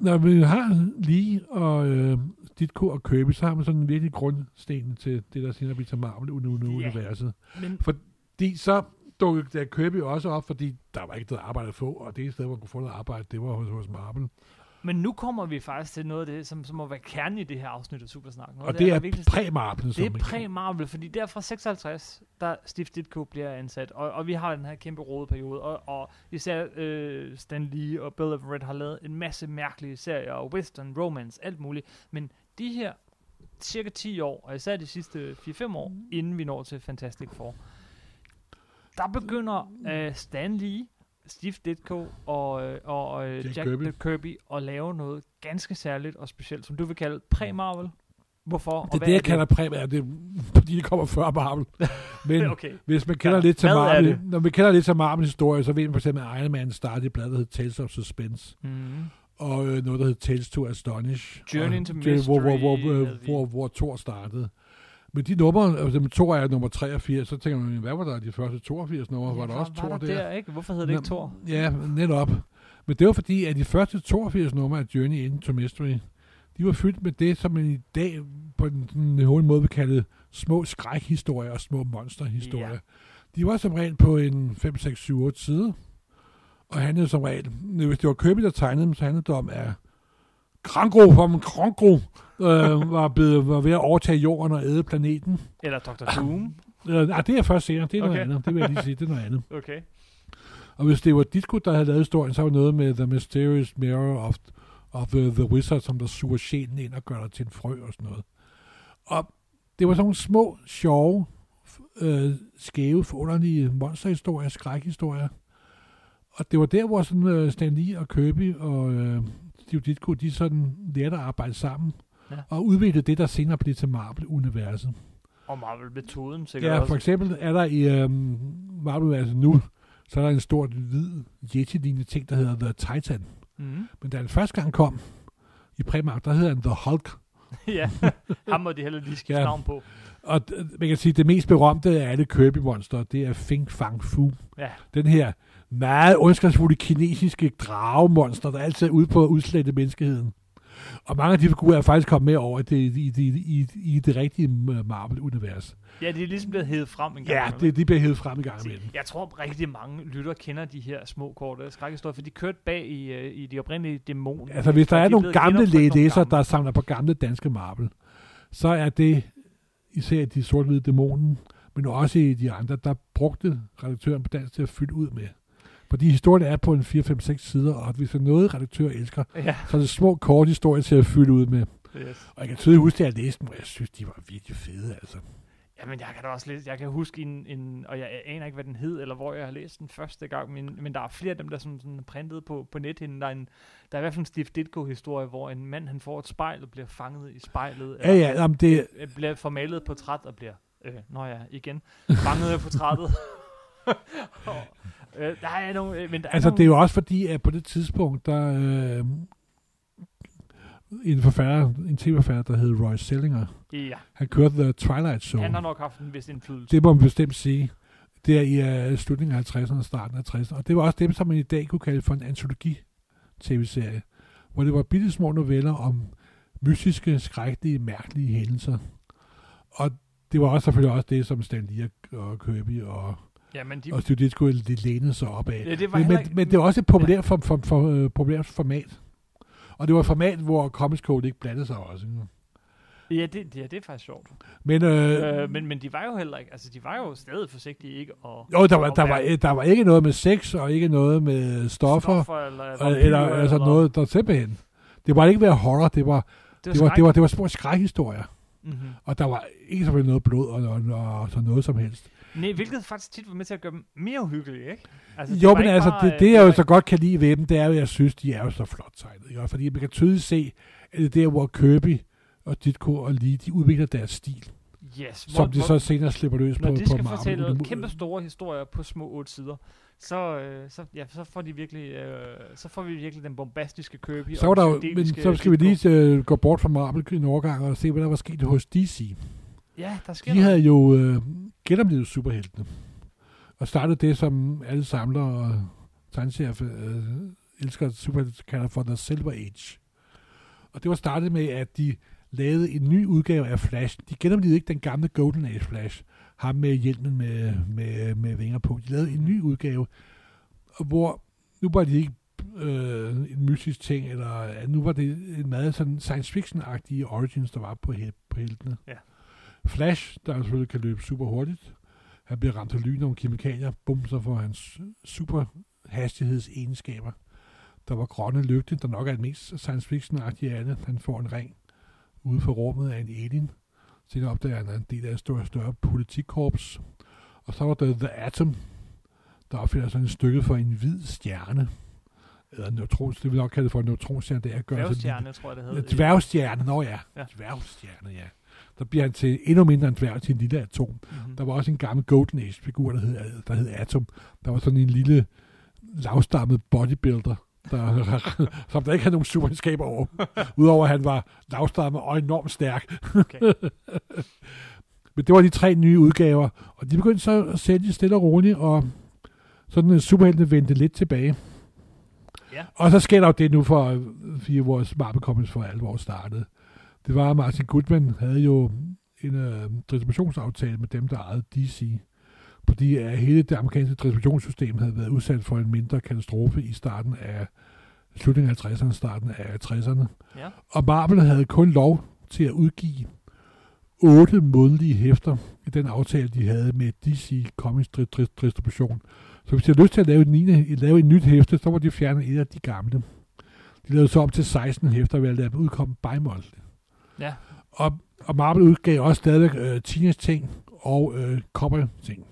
når vi har Lee og øh, Ditko og Kirby, så har man sådan en virkelig grundsten til det, der senere bliver til Marvel-universet. Men Fordi så dukkede der Kirby også op, fordi der var ikke noget arbejde at få, og det sted, hvor man kunne få noget arbejde, det var hos, hos Marvel. Men nu kommer vi faktisk til noget af det, som, som må være kernen i det her afsnit af Supersnak. Noget Og det der er virkelig- præ-Marvel. det er præ-Marvel, fordi der fra 56, der Steve Ditko bliver ansat, og, og vi har den her kæmpe rode periode, og, og især øh, Stan Lee og Bill Everett har lavet en masse mærkelige serier, og western, romance, alt muligt, men de her cirka 10 år, og især de sidste 4-5 år, inden vi når til Fantastic Four, der begynder øh, Stan Lee, Steve Ditko og, øh, og øh, Jack Jack, Kirby. Kirby. At lave noget ganske særligt og specielt, som du vil kalde præ-Marvel. Hvorfor? og Det er det, jeg kalder præ er det, (laughs) fordi det kommer før Marvel. (laughs) Men Okay. hvis man kender Ja, lidt til Marvel, når man kender lidt til Marvels historie, så ved man for eksempel, at Iron Man startede et blad, der hed Tales of Suspense, Mm. og øh, noget, der hed Tales to Astonish. Journey og, into Journey- hvor, hvor, hvor, Mystery hvor, vi. hvor, hvor Thor startede. Men de numre, altså med Thor er nummer 83, så tænker man, hvad var der de første 82 numre? var der også Thor var der? der, der? ikke? Hvorfor hedder det ikke Thor? Ja, netop. Men det var fordi, at de første 82 numre af Journey into Mystery, de var fyldt med det, som man i dag på en, en hurtig måde vil kalde små skrækhistorier og små monsterhistorier. Ja. Ja. De var som regel på en 5, 6, 7, 8 sider, og handlede som regel, hvis det var Kirby, der tegnede dem, så handlede det om, at Krankro fra Krankro øh, var, blevet, var ved at overtage jorden og æde planeten. Eller Dr. Doom? Øh, nej, det er først senere. Det er noget Okay. andet. Det vil jeg lige sige. Det er noget andet. (laughs) Okay. Og hvis det var Ditko, der havde lavet historien, så var noget med The Mysterious Mirror of, of the, the Wizard, som der suger sjælen ind og gør dig til en frø og sådan noget. Og det var sådan nogle små, sjove, øh, skæve, forunderlige monsterhistorier, skrækhistorier. Og det var der, hvor sådan, øh, Stan Lee og Kirby og øh, Ditko, de sådan lærte at arbejde sammen. Ja. Og udvikle det, der senere blev til Marvel-universet. Og Marvel-metoden sikkert Ja, for eksempel er der i øhm, Marvel, altså nu, så er der en stor hvid yeti ting, der hedder The Titan. Mm. Men da den første gang kom i Primark, der hedder den The Hulk. (laughs) ja, ham må de heller lige skifte Ja. navn på. Og man kan sige, at det mest berømte af alle Kirby-monster, det er Fing Fang Fu. Ja. Den her meget ondskabsfulde kinesiske dragemonster, der altid er ude på at udslette menneskeheden. Og mange af de figurer er faktisk kommet med over i det, i, det, i, i det rigtige øh, Marvel-univers. Ja, de er ligesom blevet hævet frem en gang. Ja, det, de bliver hævet frem i gang Se, imellem. Jeg tror rigtig mange lytter kender de her små korte skrækhistorier, for de kørte bag i, øh, i de oprindelige dæmoner. Altså, hvis der er de nogle blevet gamle genoptrykt nogle gamle. der samler på gamle danske Marvel, så er det især de sort-hvide dæmonen, men også i de andre, der brugte redaktøren på dansk til at fylde ud med. Fordi historien er på en 4-5-6 sider, og hvis der er noget, redaktør elsker, Ja, så er det små, korte historier til at fylde ud med. yes. Og jeg kan tydeligt huske, at jeg læste dem, og jeg synes, de var virkelig fede, altså. Jamen, jeg kan da også læse, jeg kan huske en, en, og jeg aner ikke, hvad den hed, eller hvor jeg har læst den første gang, men, men der er flere af dem, der er sådan, sådan printet på, på nethinden. Der er, en, der er i hvert fald en Steve Ditko-historie, hvor en mand, han får et spejl og bliver fanget i spejlet. Ja, ja, jamen det, bliver formalet et portræt og bliver, øh, nå ja, igen, fanget af portrættet. (laughs) og, øh, der er nogle, øh, men der altså, er det er nogle, jo også fordi, at på det tidspunkt, der øh, en forfatter, en tv-forfatter, der hed Roy Sellinger, ja, han kørte The Twilight Zone. han har nok haft en vis indflydelse. Det må man bestemt sige. Det er i uh, slutningen af 50'erne og starten af 60'erne. Og det var også dem, som man i dag kunne kalde for en antologi-tv-serie, hvor det var bitte små noveller om mystiske, skrækkelige, mærkelige hændelser. Og det var også selvfølgelig også det, som Stan Lee og Kirby og, Ja, men de, og Steve Ditko de lænede sig op af. Ja, det var men, ikke- men det var også et populært, for, for, for, uh, populært format. Og det var et format, hvor Comics Code ikke blandede sig også. ja, det, ja, det er faktisk sjovt. Men, øh, Øh, men, men de var jo heller ikke, altså de var jo stadig forsigtige ikke at... jo, der var, der, var, der var ikke noget med sex, og ikke noget med stoffer. stoffer eller, Og, vampyrer, eller altså noget, der simpelthen... Det var ikke være horror, det var, det var, det var, det var små skrækhistorier. Mm-hmm. Og der var ikke selvfølgelig noget blod og, og, og, og sådan noget som helst. Nej, hvilket faktisk tit var med til at gøre dem mere uhyggelige, ikke? Altså, jo, men altså, bare, det, øh, det jeg jo så godt kan lide ved dem, det er jo, at jeg synes, de er jo så flot tegnet. Ikke? Fordi man kan tydeligt se, at det er der, hvor Kirby og Ditko og Lee, de udvikler deres stil, Yes, som de så senere slipper løs når på, de på skal fortælle kæmpe store historier på små otte sider, så, øh, så, ja, så får de virkelig, øh, så får vi virkelig den bombastiske Kirby. Så, og der, men så skal vi lige øh, gå bort fra Marvel i en overgang og se, hvad der var sket hos DC. Ja, der sker De noget. havde jo øh, genoplevet superheltene. Og startede det, som alle samlere og tegneserier øh, elsker superhelte kalder for The Silver Age. Og det var startet med, at de lavede en ny udgave af Flash. De genoplevede ikke den gamle Golden Age Flash. Ham med hjelmen med, med, med vinger på. De lavede en ny udgave, hvor nu var de ikke øh, en mystisk ting, eller nu var det en meget sådan science fiction-agtige origins, der var på, he- på heltene. Ja. Flash, der selvfølgelig kan løbe super hurtigt. Han bliver ramt af lyn nogle kemikalier. Bum, så får han s- super hastighedsegenskaber. Der var grønne lygte, der nok er det mest science fiction-agtige af det. Han får en ring ude for rummet af en alien. Senere opdager han, at en del af et større, større politikkorps. Og så var der The Atom, der opfinder sådan et stykke for en hvid stjerne. Eller neutron, det vil nok kalde det for en neutronstjerne, det er sig Dværgstjerne, tror jeg, det hedder. Dværgstjerne, nå ja. Ja. ja. Dværgstjerne, ja. Der bliver han til endnu mindre en dværg til en lille atom. Mm-hmm. Der var også en gammel Golden Age-figur, der hed, der hed Atom. Der var sådan en lille lavstammet bodybuilder, der, (laughs) som der ikke havde nogen superskaber over. (laughs) Udover at han var lavstammet og enormt stærk. Okay. (laughs) Men det var de tre nye udgaver, og de begyndte så at sælge stille og roligt, og sådan en superhelte vendte lidt tilbage. Ja. Og så sker der jo det nu, for fire vores Marvel Comics for alvor startede. Det var, at Martin Goodman havde jo en øh, distributionsaftale med dem, der ejede DC. Fordi at hele det amerikanske distributionssystem havde været udsat for en mindre katastrofe i starten af slutningen af 50'erne, starten af 60'erne. Ja. Og Marvel havde kun lov til at udgive otte månedlige hæfter i den aftale, de havde med DC Comics distribution. Så hvis de havde lyst til at lave, en, lave et nyt hæfte, så må de fjerne et af de gamle. De lavede så op til 16 hæfter ved at lade dem udkomme bimonthly. Ja. Og, og Marvel udgav også stadig øh, teenage-ting og øh, cowboy-ting,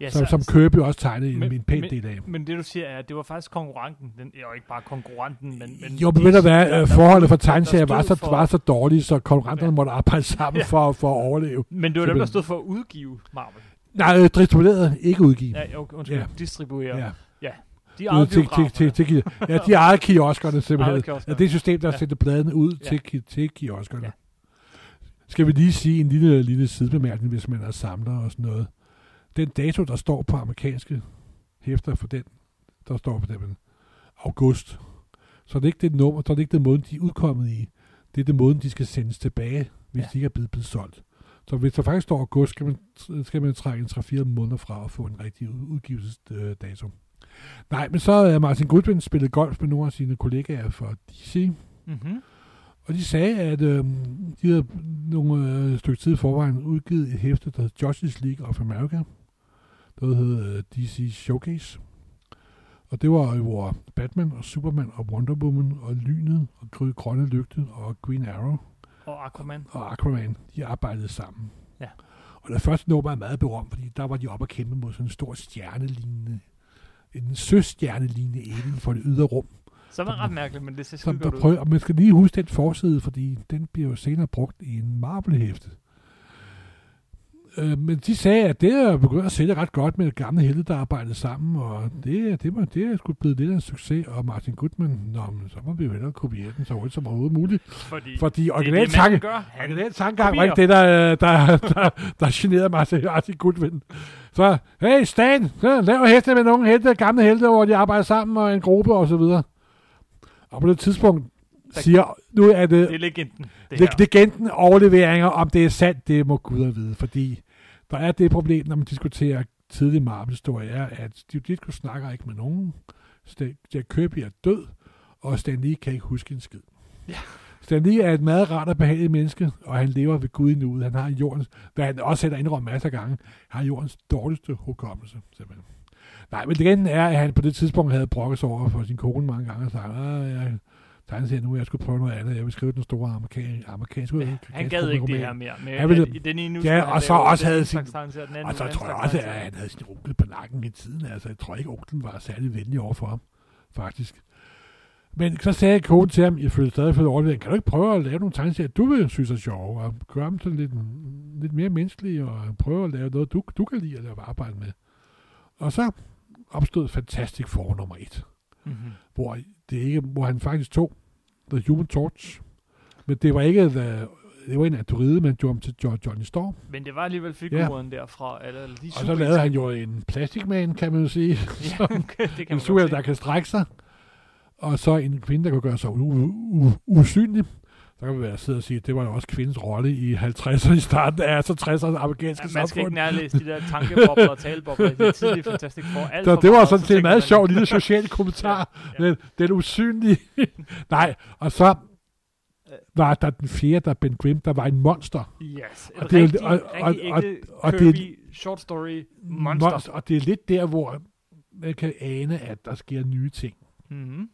ja som, som Kirby også tegnede en, en pæn del af. Men det du siger er, at det var faktisk konkurrenten, den, jo ikke bare konkurrenten, men... men Jo, men ved du hvad, øh, forholdet for tegneserier var så, var så dårligt, så konkurrenterne Ja. måtte arbejde sammen Ja. for, for at overleve. Men det var dem, der stod for at udgive Marvel. Nej, øh, distribueret, ikke udgive. Ja, okay, undskyld, Ja. distribuere. ja. De Ud ejede til, til, til, til, ja, de ejede kioskerne simpelthen. Ejede kioskerne. Ja, det er et system, der Ja. ja. sendte pladene ud Ja. til, til kioskerne. Ja. Skal vi lige sige en lille, lille sidebemærkning, hvis man er samler og sådan noget. Den dato, der står på amerikanske hæfter for den, der står på den, august. Så det er ikke det nummer, så er det ikke den måde, de er udkommet i. Det er den måde, de skal sendes tilbage, hvis Ja. de ikke er blevet, blevet solgt. Så hvis der faktisk står august, skal man, skal man trække en 3-4 måneder fra og få en rigtig ud- udgivelsesdato. Nej, men så er Martin Goodwin spillet golf med nogle af sine kollegaer fra DC, Mm-hmm. Og de sagde, at øh, de havde nogle øh, stykke tid forvejen udgivet et hæfte, der hedder Justice League of America. Der hed øh, DC Showcase. Og det var jo, hvor Batman og Superman og Wonder Woman og Lynet og Grønne Lygte og Green Arrow Og Aquaman. og Aquaman, de arbejdede sammen. Ja. Og det første nummer er meget berømt, fordi der var de oppe og kæmpe mod sådan en stor stjernelignende, en søstjernelignende alien for det ydre rum. Så var det ret mærkeligt, men det ser Som skide godt ud. prøver, og man skal lige huske den forside, fordi den bliver jo senere brugt i en Marvel-hæfte. Øh, men de sagde, at det er begyndt at sælge ret godt med gamle helte, der arbejdede sammen, og det, det, var, det er sgu blevet lidt af en succes, og Martin Goodman, nå, men så må vi jo hellere kopiere den så hurtigt som overhovedet muligt. Fordi, Fordi det er original det, tanke, original tankegang var ikke det, der, der, der, der generede Martin, Martin Goodman. Så, hey Stan, så lav hæfte med nogle helte, gamle helte, hvor de arbejder sammen, og en gruppe og så videre. Og på det tidspunkt Der- siger, nu er det, det er legenden, det her. legenden overleveringer, om det er sandt, det må Gud at vide, fordi der er det problem, når man diskuterer tidlig Marvel-historie, er, at Steve Ditko snakker ikke med nogen. Jack Kirby er død, og Stan Lee kan ikke huske en skid. Ja. Stan Lee er et meget rart og behageligt menneske, og han lever ved Gud i nuet. Han har jordens, hvad han også selv har indrømt masser af gange, har jordens dårligste hukommelse, simpelthen. Nej, men legenden er, at han på det tidspunkt havde brokket sig over for sin kone mange gange og sagt, at jeg tegneserie nu, jeg skulle prøve noget andet. Jeg vil skrive den store amerikan, amerikanske Ja, han gad ikke det her mere. Med, Han ville- i den ene Ja, og så også havde sin- den Og så tror jeg også, at han havde sin onkel på nakken i tiden. Altså, jeg tror ikke, onklen var særlig venlig over for ham, faktisk. Men så sagde konen til ham, jeg følte stadig for det overlevering, kan du ikke prøve at lave nogle tegneserier, du vil synes er sjove, og gøre dem sådan lidt, lidt mere menneskelige, og prøve at lave noget, du, du kan lide at lave arbejde med. Og så opstod Fantastic Four nummer et, Mhm. hvor, det ikke, hvor han faktisk tog The Human Torch, men det var ikke the, det var en androide, man gjorde ham til Jo- Johnny Storm. Men det var alligevel figuren der fra alle, alle de Og så lavede han jo en plastikman, kan man jo sige. Ja, (laughs) okay, (laughs) det kan en superhelt, der kan strække sig. Og så en kvinde, der kan gøre sig u- u- usynlig. Så kan vi være sidde og sige, at det var jo også kvindens rolle i 50'erne i starten af så 60'erne amerikanske Ja, man skal ikke nærlæse de der tankebobler og talebobler i det tidlige (laughs) Fantastic Four. Alt Så det var sådan så set en meget sjov lille social kommentar. (laughs) Ja, Den, den usynlige. (laughs) Nej, og så var der den fjerde, der Ben Grimm, der var en monster. Yes, Og et det er rigtig, og- og- rigtig og- og det er- Kirby short story monster. Og det er lidt der, hvor man kan ane, at der sker nye ting. Mm-hmm.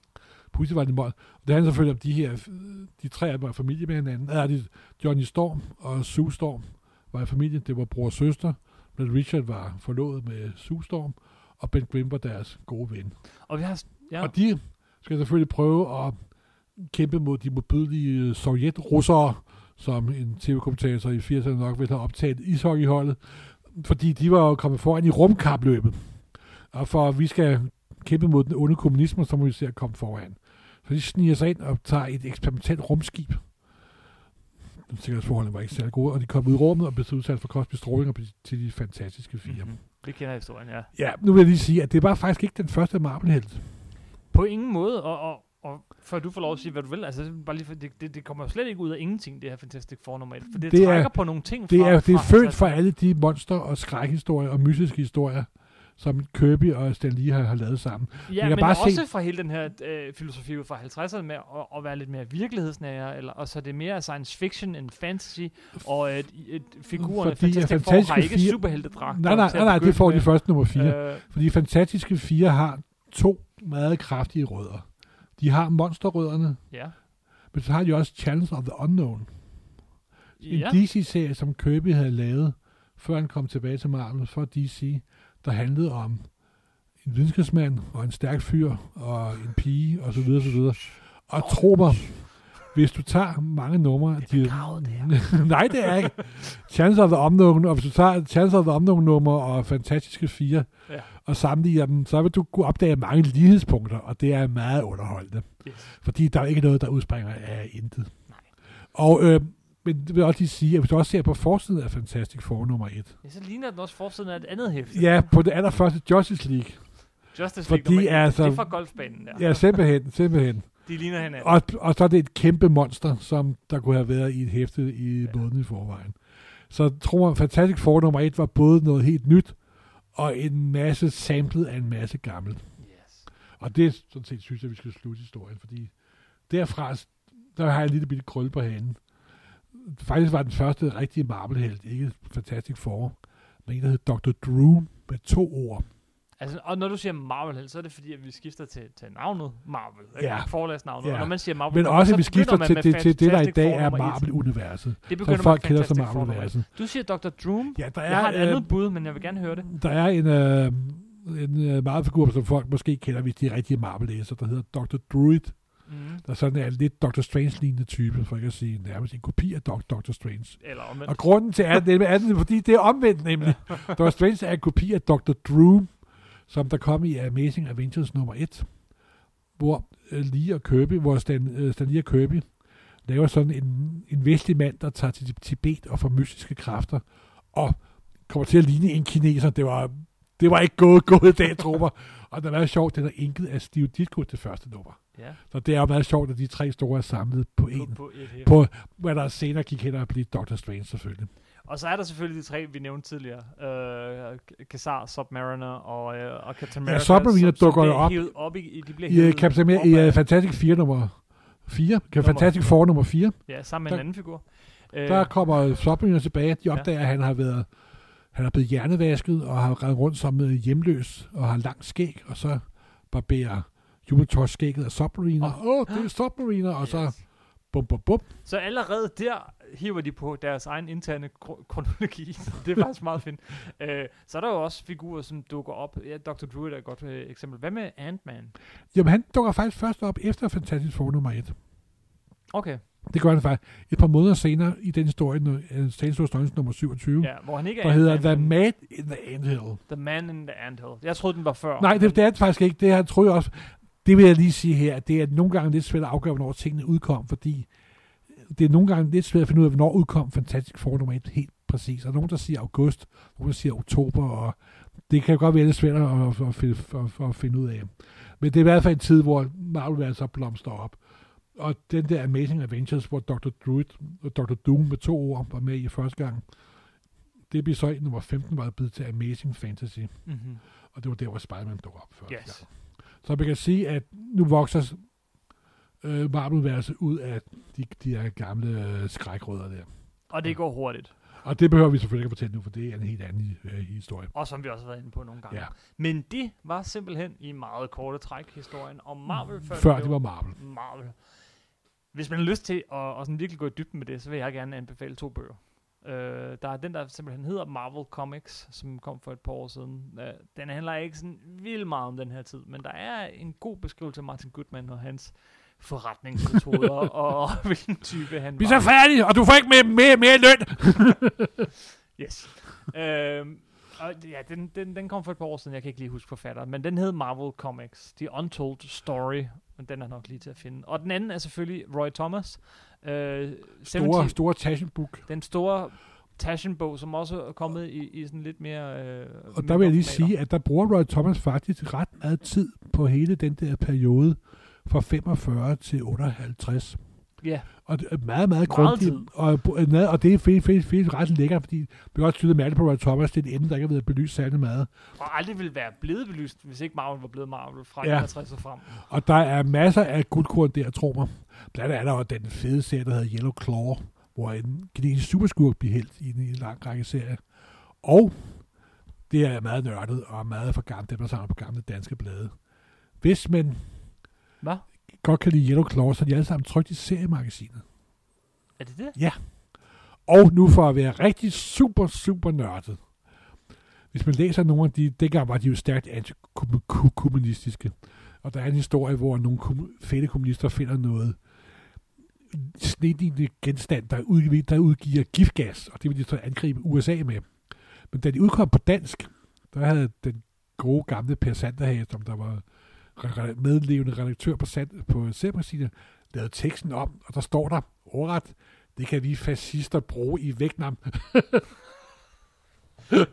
Pludselig var det mål. Og det handler selvfølgelig om de her, de tre af dem var familie med hinanden. Der er de Johnny Storm og Sue Storm var i familie. Det var bror og søster. Men Richard var forlovet med Sue Storm, og Ben Grimm var deres gode ven. Og vi har... Ja, Ja. Og de skal selvfølgelig prøve at kæmpe mod de modbydelige sovjetrussere, som en tv-kommentator i 80'erne nok ville have optaget ishockeyholdet, fordi de var jo kommet foran i rumkapløbet. Og for at vi skal kæmpe mod den onde kommunisme, så må vi se at komme foran. Så de sniger sig ind og tager et eksperimentelt rumskib. Sikkerhedsforholdene var ikke særlig gode, og de kom ud i rummet og blev udsat for kosmisk stråling til de fantastiske fire. mm-hmm. Vi kender historien, ja. Ja, nu vil jeg lige sige, at det var faktisk ikke den første Marvel-helt. På ingen måde, og, og, og før du får lov at sige, hvad du vil, altså bare lige for, det, det, det kommer slet ikke ud af ingenting, det her Fantastic Four nummer 1, for det, Det det er- trækker på nogle ting Det fra, er, det er fra født for 50'erne. alle de monster- og skrækhistorier og mystiske historier, som Kirby og Stan Lee har, har lavet sammen. Ja, kan men bare også se- fra hele den her øh, filosofi ud fra 50'erne med at, at være lidt mere virkelighedsnære, eller, og så er det mere science fiction end fantasy, og et, et, figurerne Fordi Fantastic Four har ikke Fire- superheltedragter. Nej, nej, nej, nej, det får de med. først nummer 4. Øh, Fordi Fantastiske Fire har to meget kraftige rødder. De har monsterrødderne, ja. men så har de også Challenge of the Unknown. En Ja. DC-serie, som Kirby havde lavet, før han kom tilbage til Marvel for DC, der handlede om en videnskabsmand og en stærk fyr og en pige og så videre, så videre. Og tro mig, hvis du tager mange numre... Det er de- begravet, det her. (laughs) Nej, det er ikke. Chance of the Unknown, og hvis du tager Chance of the Unknown nummer og Fantastiske Fire, Ja. og sammenligner dem, så vil du kunne opdage mange lighedspunkter, og det er meget underholdende. Yes. Fordi der er ikke noget, der udspringer af intet. Nej. Og, øh, men det vil jeg også lige sige, at hvis du også ser på forsiden af Fantastic Four nummer 1, Ja, så ligner den også forsiden af et andet hæfte. ja, på det allerførste Justice League, Justice League Fordi nummer et. altså- Det er fra golfbanen der. ja, simpelthen, simpelthen. De ligner hinanden. Og, og så er det et kæmpe monster, som der kunne have været i et hæfte i Ja. måneden i forvejen. Så tror jeg, Fantastic Four nummer 1 var både noget helt nyt, og en masse samlet af en masse gammelt. Yes. Og det er sådan set, synes jeg, vi skal slutte historien, fordi derfra, der har jeg en lille bitte krølle på hanen. Faktisk var den første rigtige Marvel-held, ikke Fantastic Four, men en, der hed Dr. Drew med to ord. Altså, og når du siger Marvel, så er det fordi, at vi skifter til, til navnet Marvel. Ikke? Ja. Forlagsnavnet. Ja. Og når man siger Marvel, Men så også, at vi skifter til, til, til det, der i dag er. Marvel-universet. Det begynder Som folk kender som. Marvel-universet. Du siger Dr. Doom. Ja, der Jeg har et er, andet øh, bud, men jeg vil gerne høre det. der er en, øh, en øh, Marvel-figur, som folk måske kender, hvis de er rigtige Marvel-læser, der hedder Dr. Druid, Mm. der sådan er en lidt Dr. Strange-lignende type, for ikke at sige nærmest en kopi af Dr. Dr. Strange. Eller omvendt. Og grunden til at det er andet, fordi det er omvendt nemlig. (laughs) Dr. Strange er en kopi af Dr. Drew, som der kom i Amazing Avengers nummer 1, hvor øh, Lee og Kirby, hvor Stan, øh, Stan Lee og Kirby laver sådan en, en vestlig mand, der tager til Tibet og får mystiske kræfter, og kommer til at ligne en kineser. Det var, det var ikke gået, gået i dag, mig. Og det er meget sjovt, den er inket af Steve Ditko det første nummer. Ja. Så det er jo meget sjovt, at de tre store er samlet på På, en. på et hæfte. På, hvad der senere gik hen og blev Dr. Strange selvfølgelig. Og så er der selvfølgelig de tre, vi nævnte tidligere. Øh, Kassar, Submariner og, øh, og Captain Ja, America. Submariner som- som dukker jo op. op i, de bliver I Captain America, i uh, Fantastic 4 nummer 4, Nummer- Fantastic Four nummer 4, Ja, sammen med der- en anden figur. Øh, der kommer Submariner tilbage. De Ja. opdager, at han har været han er blevet hjernevasket og har rendt rundt som øh, hjemløs og har langt skæg, og så barberer Human Torch skægget af Submariner. Åh, oh, det er Submariner, og så yes. bum, bum, bum. Så allerede der hiver de på deres egen interne kro- kronologi. (laughs) det er faktisk meget fint. Øh, så er der jo også figurer, som dukker op. Ja, Dr. Druid er et godt øh, eksempel. Hvad med Ant-Man? Jamen, han dukker faktisk først op efter Fantastic Four nummer 1. Okay, Det gør han faktisk et par måneder senere i den historie, øh, Stanley Stories nummer 27, ja, hvor han ikke er der hedder The Man in the Anthill. The Man in the Anthill. Jeg troede, den var før. Nej, det, det er det faktisk ikke. Det her tror jeg også. Det vil jeg lige sige her. at Det er nogle gange lidt svært at afgøre, hvornår tingene udkom, fordi det er nogle gange lidt svært at finde ud af, hvornår udkom Fantastic Four nummer 1 helt præcis. Og nogen, der siger august, nogen, der siger oktober, og det kan godt være lidt svært at, at, finde, at, at finde ud af. Men det er i hvert fald en tid, hvor Marvel så blomster op. Og den der Amazing Adventures, hvor Dr. Druid og Dr. Doom med to ord var med i første gang, det blev så nummer 15, var det blevet til Amazing Fantasy. Mm-hmm. Og det var der, hvor Spider-Man dukkede op første Yes. gang. Så man kan sige, at nu vokser øh, Marvel-universet ud af de, de her gamle øh, skrækrødder der. Og det går hurtigt. Og det behøver vi selvfølgelig ikke at fortælle nu, for det er en helt anden øh, historie. Og som vi også har været inde på nogle gange. Ja. Men det var simpelthen i meget korte træk historien om Marvel, før, Før blev det var Marvel. Marvel. Hvis man har lyst til at, at sådan virkelig gå i dybden med det, så vil jeg gerne anbefale to bøger. Øh, der er den, der simpelthen hedder Marvel Comics, som kom for et par år siden. Øh, den handler ikke sådan vildt meget om den her tid, men der er en god beskrivelse af Martin Goodman og hans forretningsmetoder, (laughs) og hvilken type han Vi er så færdige, og du får ikke mere, mere, mere løn. (laughs) Yes. øhm, og ja, den, den, den kom for et par år siden, jeg kan ikke lige huske forfatteren, men den hed Marvel Comics, The Untold Story, men den er nok lige til at finde. Og den anden er selvfølgelig Roy Thomas, øh, Store, 70, store Taschen-book. den store Taschen-bog, som også er kommet i, i sådan lidt mere... Øh, Og der vil jeg lige sige, at der bruger Roy Thomas faktisk ret meget tid på hele den der periode fra 45 til 58. Ja, Og det er meget, meget grundigt. Og, og, og det er fedt, fedt, fedt, ret lækkert, fordi det er også tydeligt mærkeligt på Roy Thomas, det er et emne, der ikke har været belyst særlig meget. og aldrig ville være blevet belyst, hvis ikke Marvel var blevet Marvel fra Ja. ja. 61 og frem. Og der er masser af guldkorn der, tror mig. Blandt andet er der den fede serie, der hedder Yellow Claw, hvor en kinesisk superskurk bliver helt i en, i en lang række serier. Og det er meget nørdet og meget for gamle, dem der samler på gamle danske blade. Hvis man Hvad? Godt kan lide Yellow Claw, så er de alle sammen trygt i seriemagasinet. Er det det? Og nu for at være rigtig super, super nørdet. Hvis man læser nogle af de, dengang var de jo stærkt antikommunistiske. Og der er en historie, hvor nogle fæle kommunister finder noget snediende genstand, der, udgiver, der udgiver giftgas, og det vil de så angribe USA med. Men da de udkom på dansk, der havde den gode gamle Per Sanderhage, som der var medlevende redaktør på, Sand, på Sætmagasinet, lavet teksten om, og der står der overret, det kan vi fascister bruge i Vietnam. (laughs)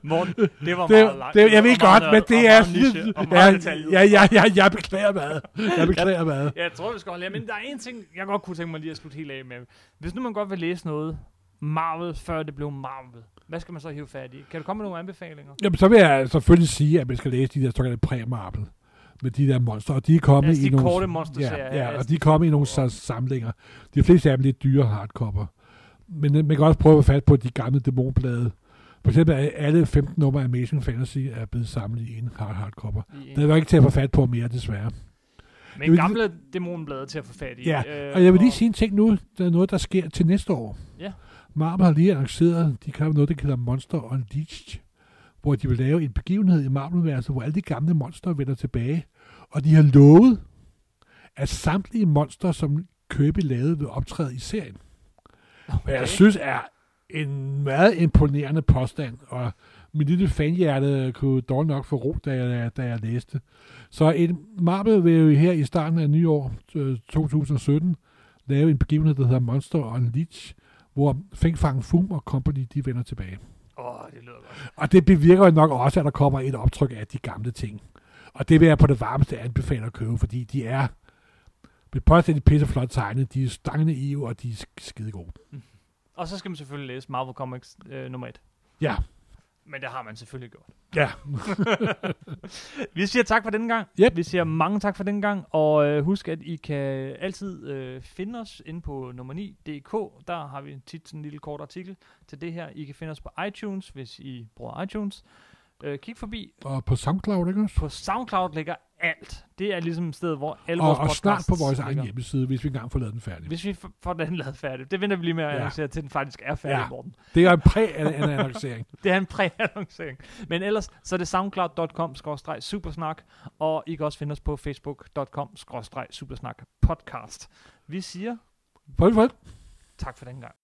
Morten, det var Det, meget langt. det, jeg ved og meget godt, men det er... niche, Ja, ja, ja, ja, jeg beklager meget. Jeg beklager meget. (laughs) Jeg tror, vi skal holde her. Men der er en ting, jeg godt kunne tænke mig lige at slutte helt af med. Hvis nu man godt vil læse noget Marvel, før det blev Marvel, hvad skal man så hive fat i? Kan du komme med nogle anbefalinger? Jamen, så vil jeg selvfølgelig sige, at man skal læse de der såkaldte præ-marble med de der monster, og de er kommet Altså, i de nogle... korte monsterserier, Ja, ja, altså, og de er kommet i nogle og- sa- samlinger. De fleste af dem lidt dyre hardcover. Men øh, man kan også prøve at få fat på de gamle dæmonblade. For eksempel er alle 15 numre af Amazing Fantasy er blevet samlet i en hard hardcover. I, Det er ikke til at få fat på mere, desværre. men vil- gamle dæmonblade til at få fat i. Ja, øh, Og jeg vil lige sige en ting nu. Der er noget, der sker til næste år. Ja. Marvel har lige annonceret, de kan noget, der hedder Monster Unleashed, hvor de vil lave en begivenhed i Marvel-universet, hvor alle de gamle monster vender tilbage. Og de har lovet, at samtlige monster, som Kirby lavede, vil optræde i serien. Okay. Hvad jeg synes er en meget imponerende påstand, og mit lille fanhjerte kunne dog nok få ro, da jeg, da jeg læste. Så en Marvel vil jo her i starten af nyår øh, 2017 lave en begivenhed, der hedder Monster Unleashed, hvor Feng Fang Fum og Company, de vender tilbage. Åh, oh, det lyder godt. Og det bevirker jo nok også, at der kommer et optryk af de gamle ting. Og det vil jeg på det varmeste anbefale at købe, fordi de er med påstændigt pisseflot tegnet, de er stangende i, og de er sk- skide gode. Og så skal man selvfølgelig læse Marvel Comics øh, nummer 1. Ja, Men det har man selvfølgelig gjort. ja. (laughs) Vi siger tak for denne gang. Yep. Vi siger mange tak for denne gang. Og øh, husk, at I kan altid øh, finde os inde på nummer 9.dk. Der har vi tit sådan en lille kort artikel til det her. I kan finde os på iTunes, hvis I bruger iTunes. Øh, kig forbi. Og på SoundCloud, ikke også? På SoundCloud ligger alt. Det er ligesom et sted, hvor alle Og, vores og snart på vores egen hjemmeside, hvis vi engang får lavet den færdig. Hvis vi får den lavet færdig. Det venter vi lige med at Ja. annoncere, til den faktisk er færdig, Ja. Morten. Det er en præ-annoncering. (laughs) Det er en præannoncering. Men ellers så er det soundcloud.com-supersnak, og I kan også finde os på facebook.com-supersnak podcast. Vi siger Farvel, farvel. tak for den gang.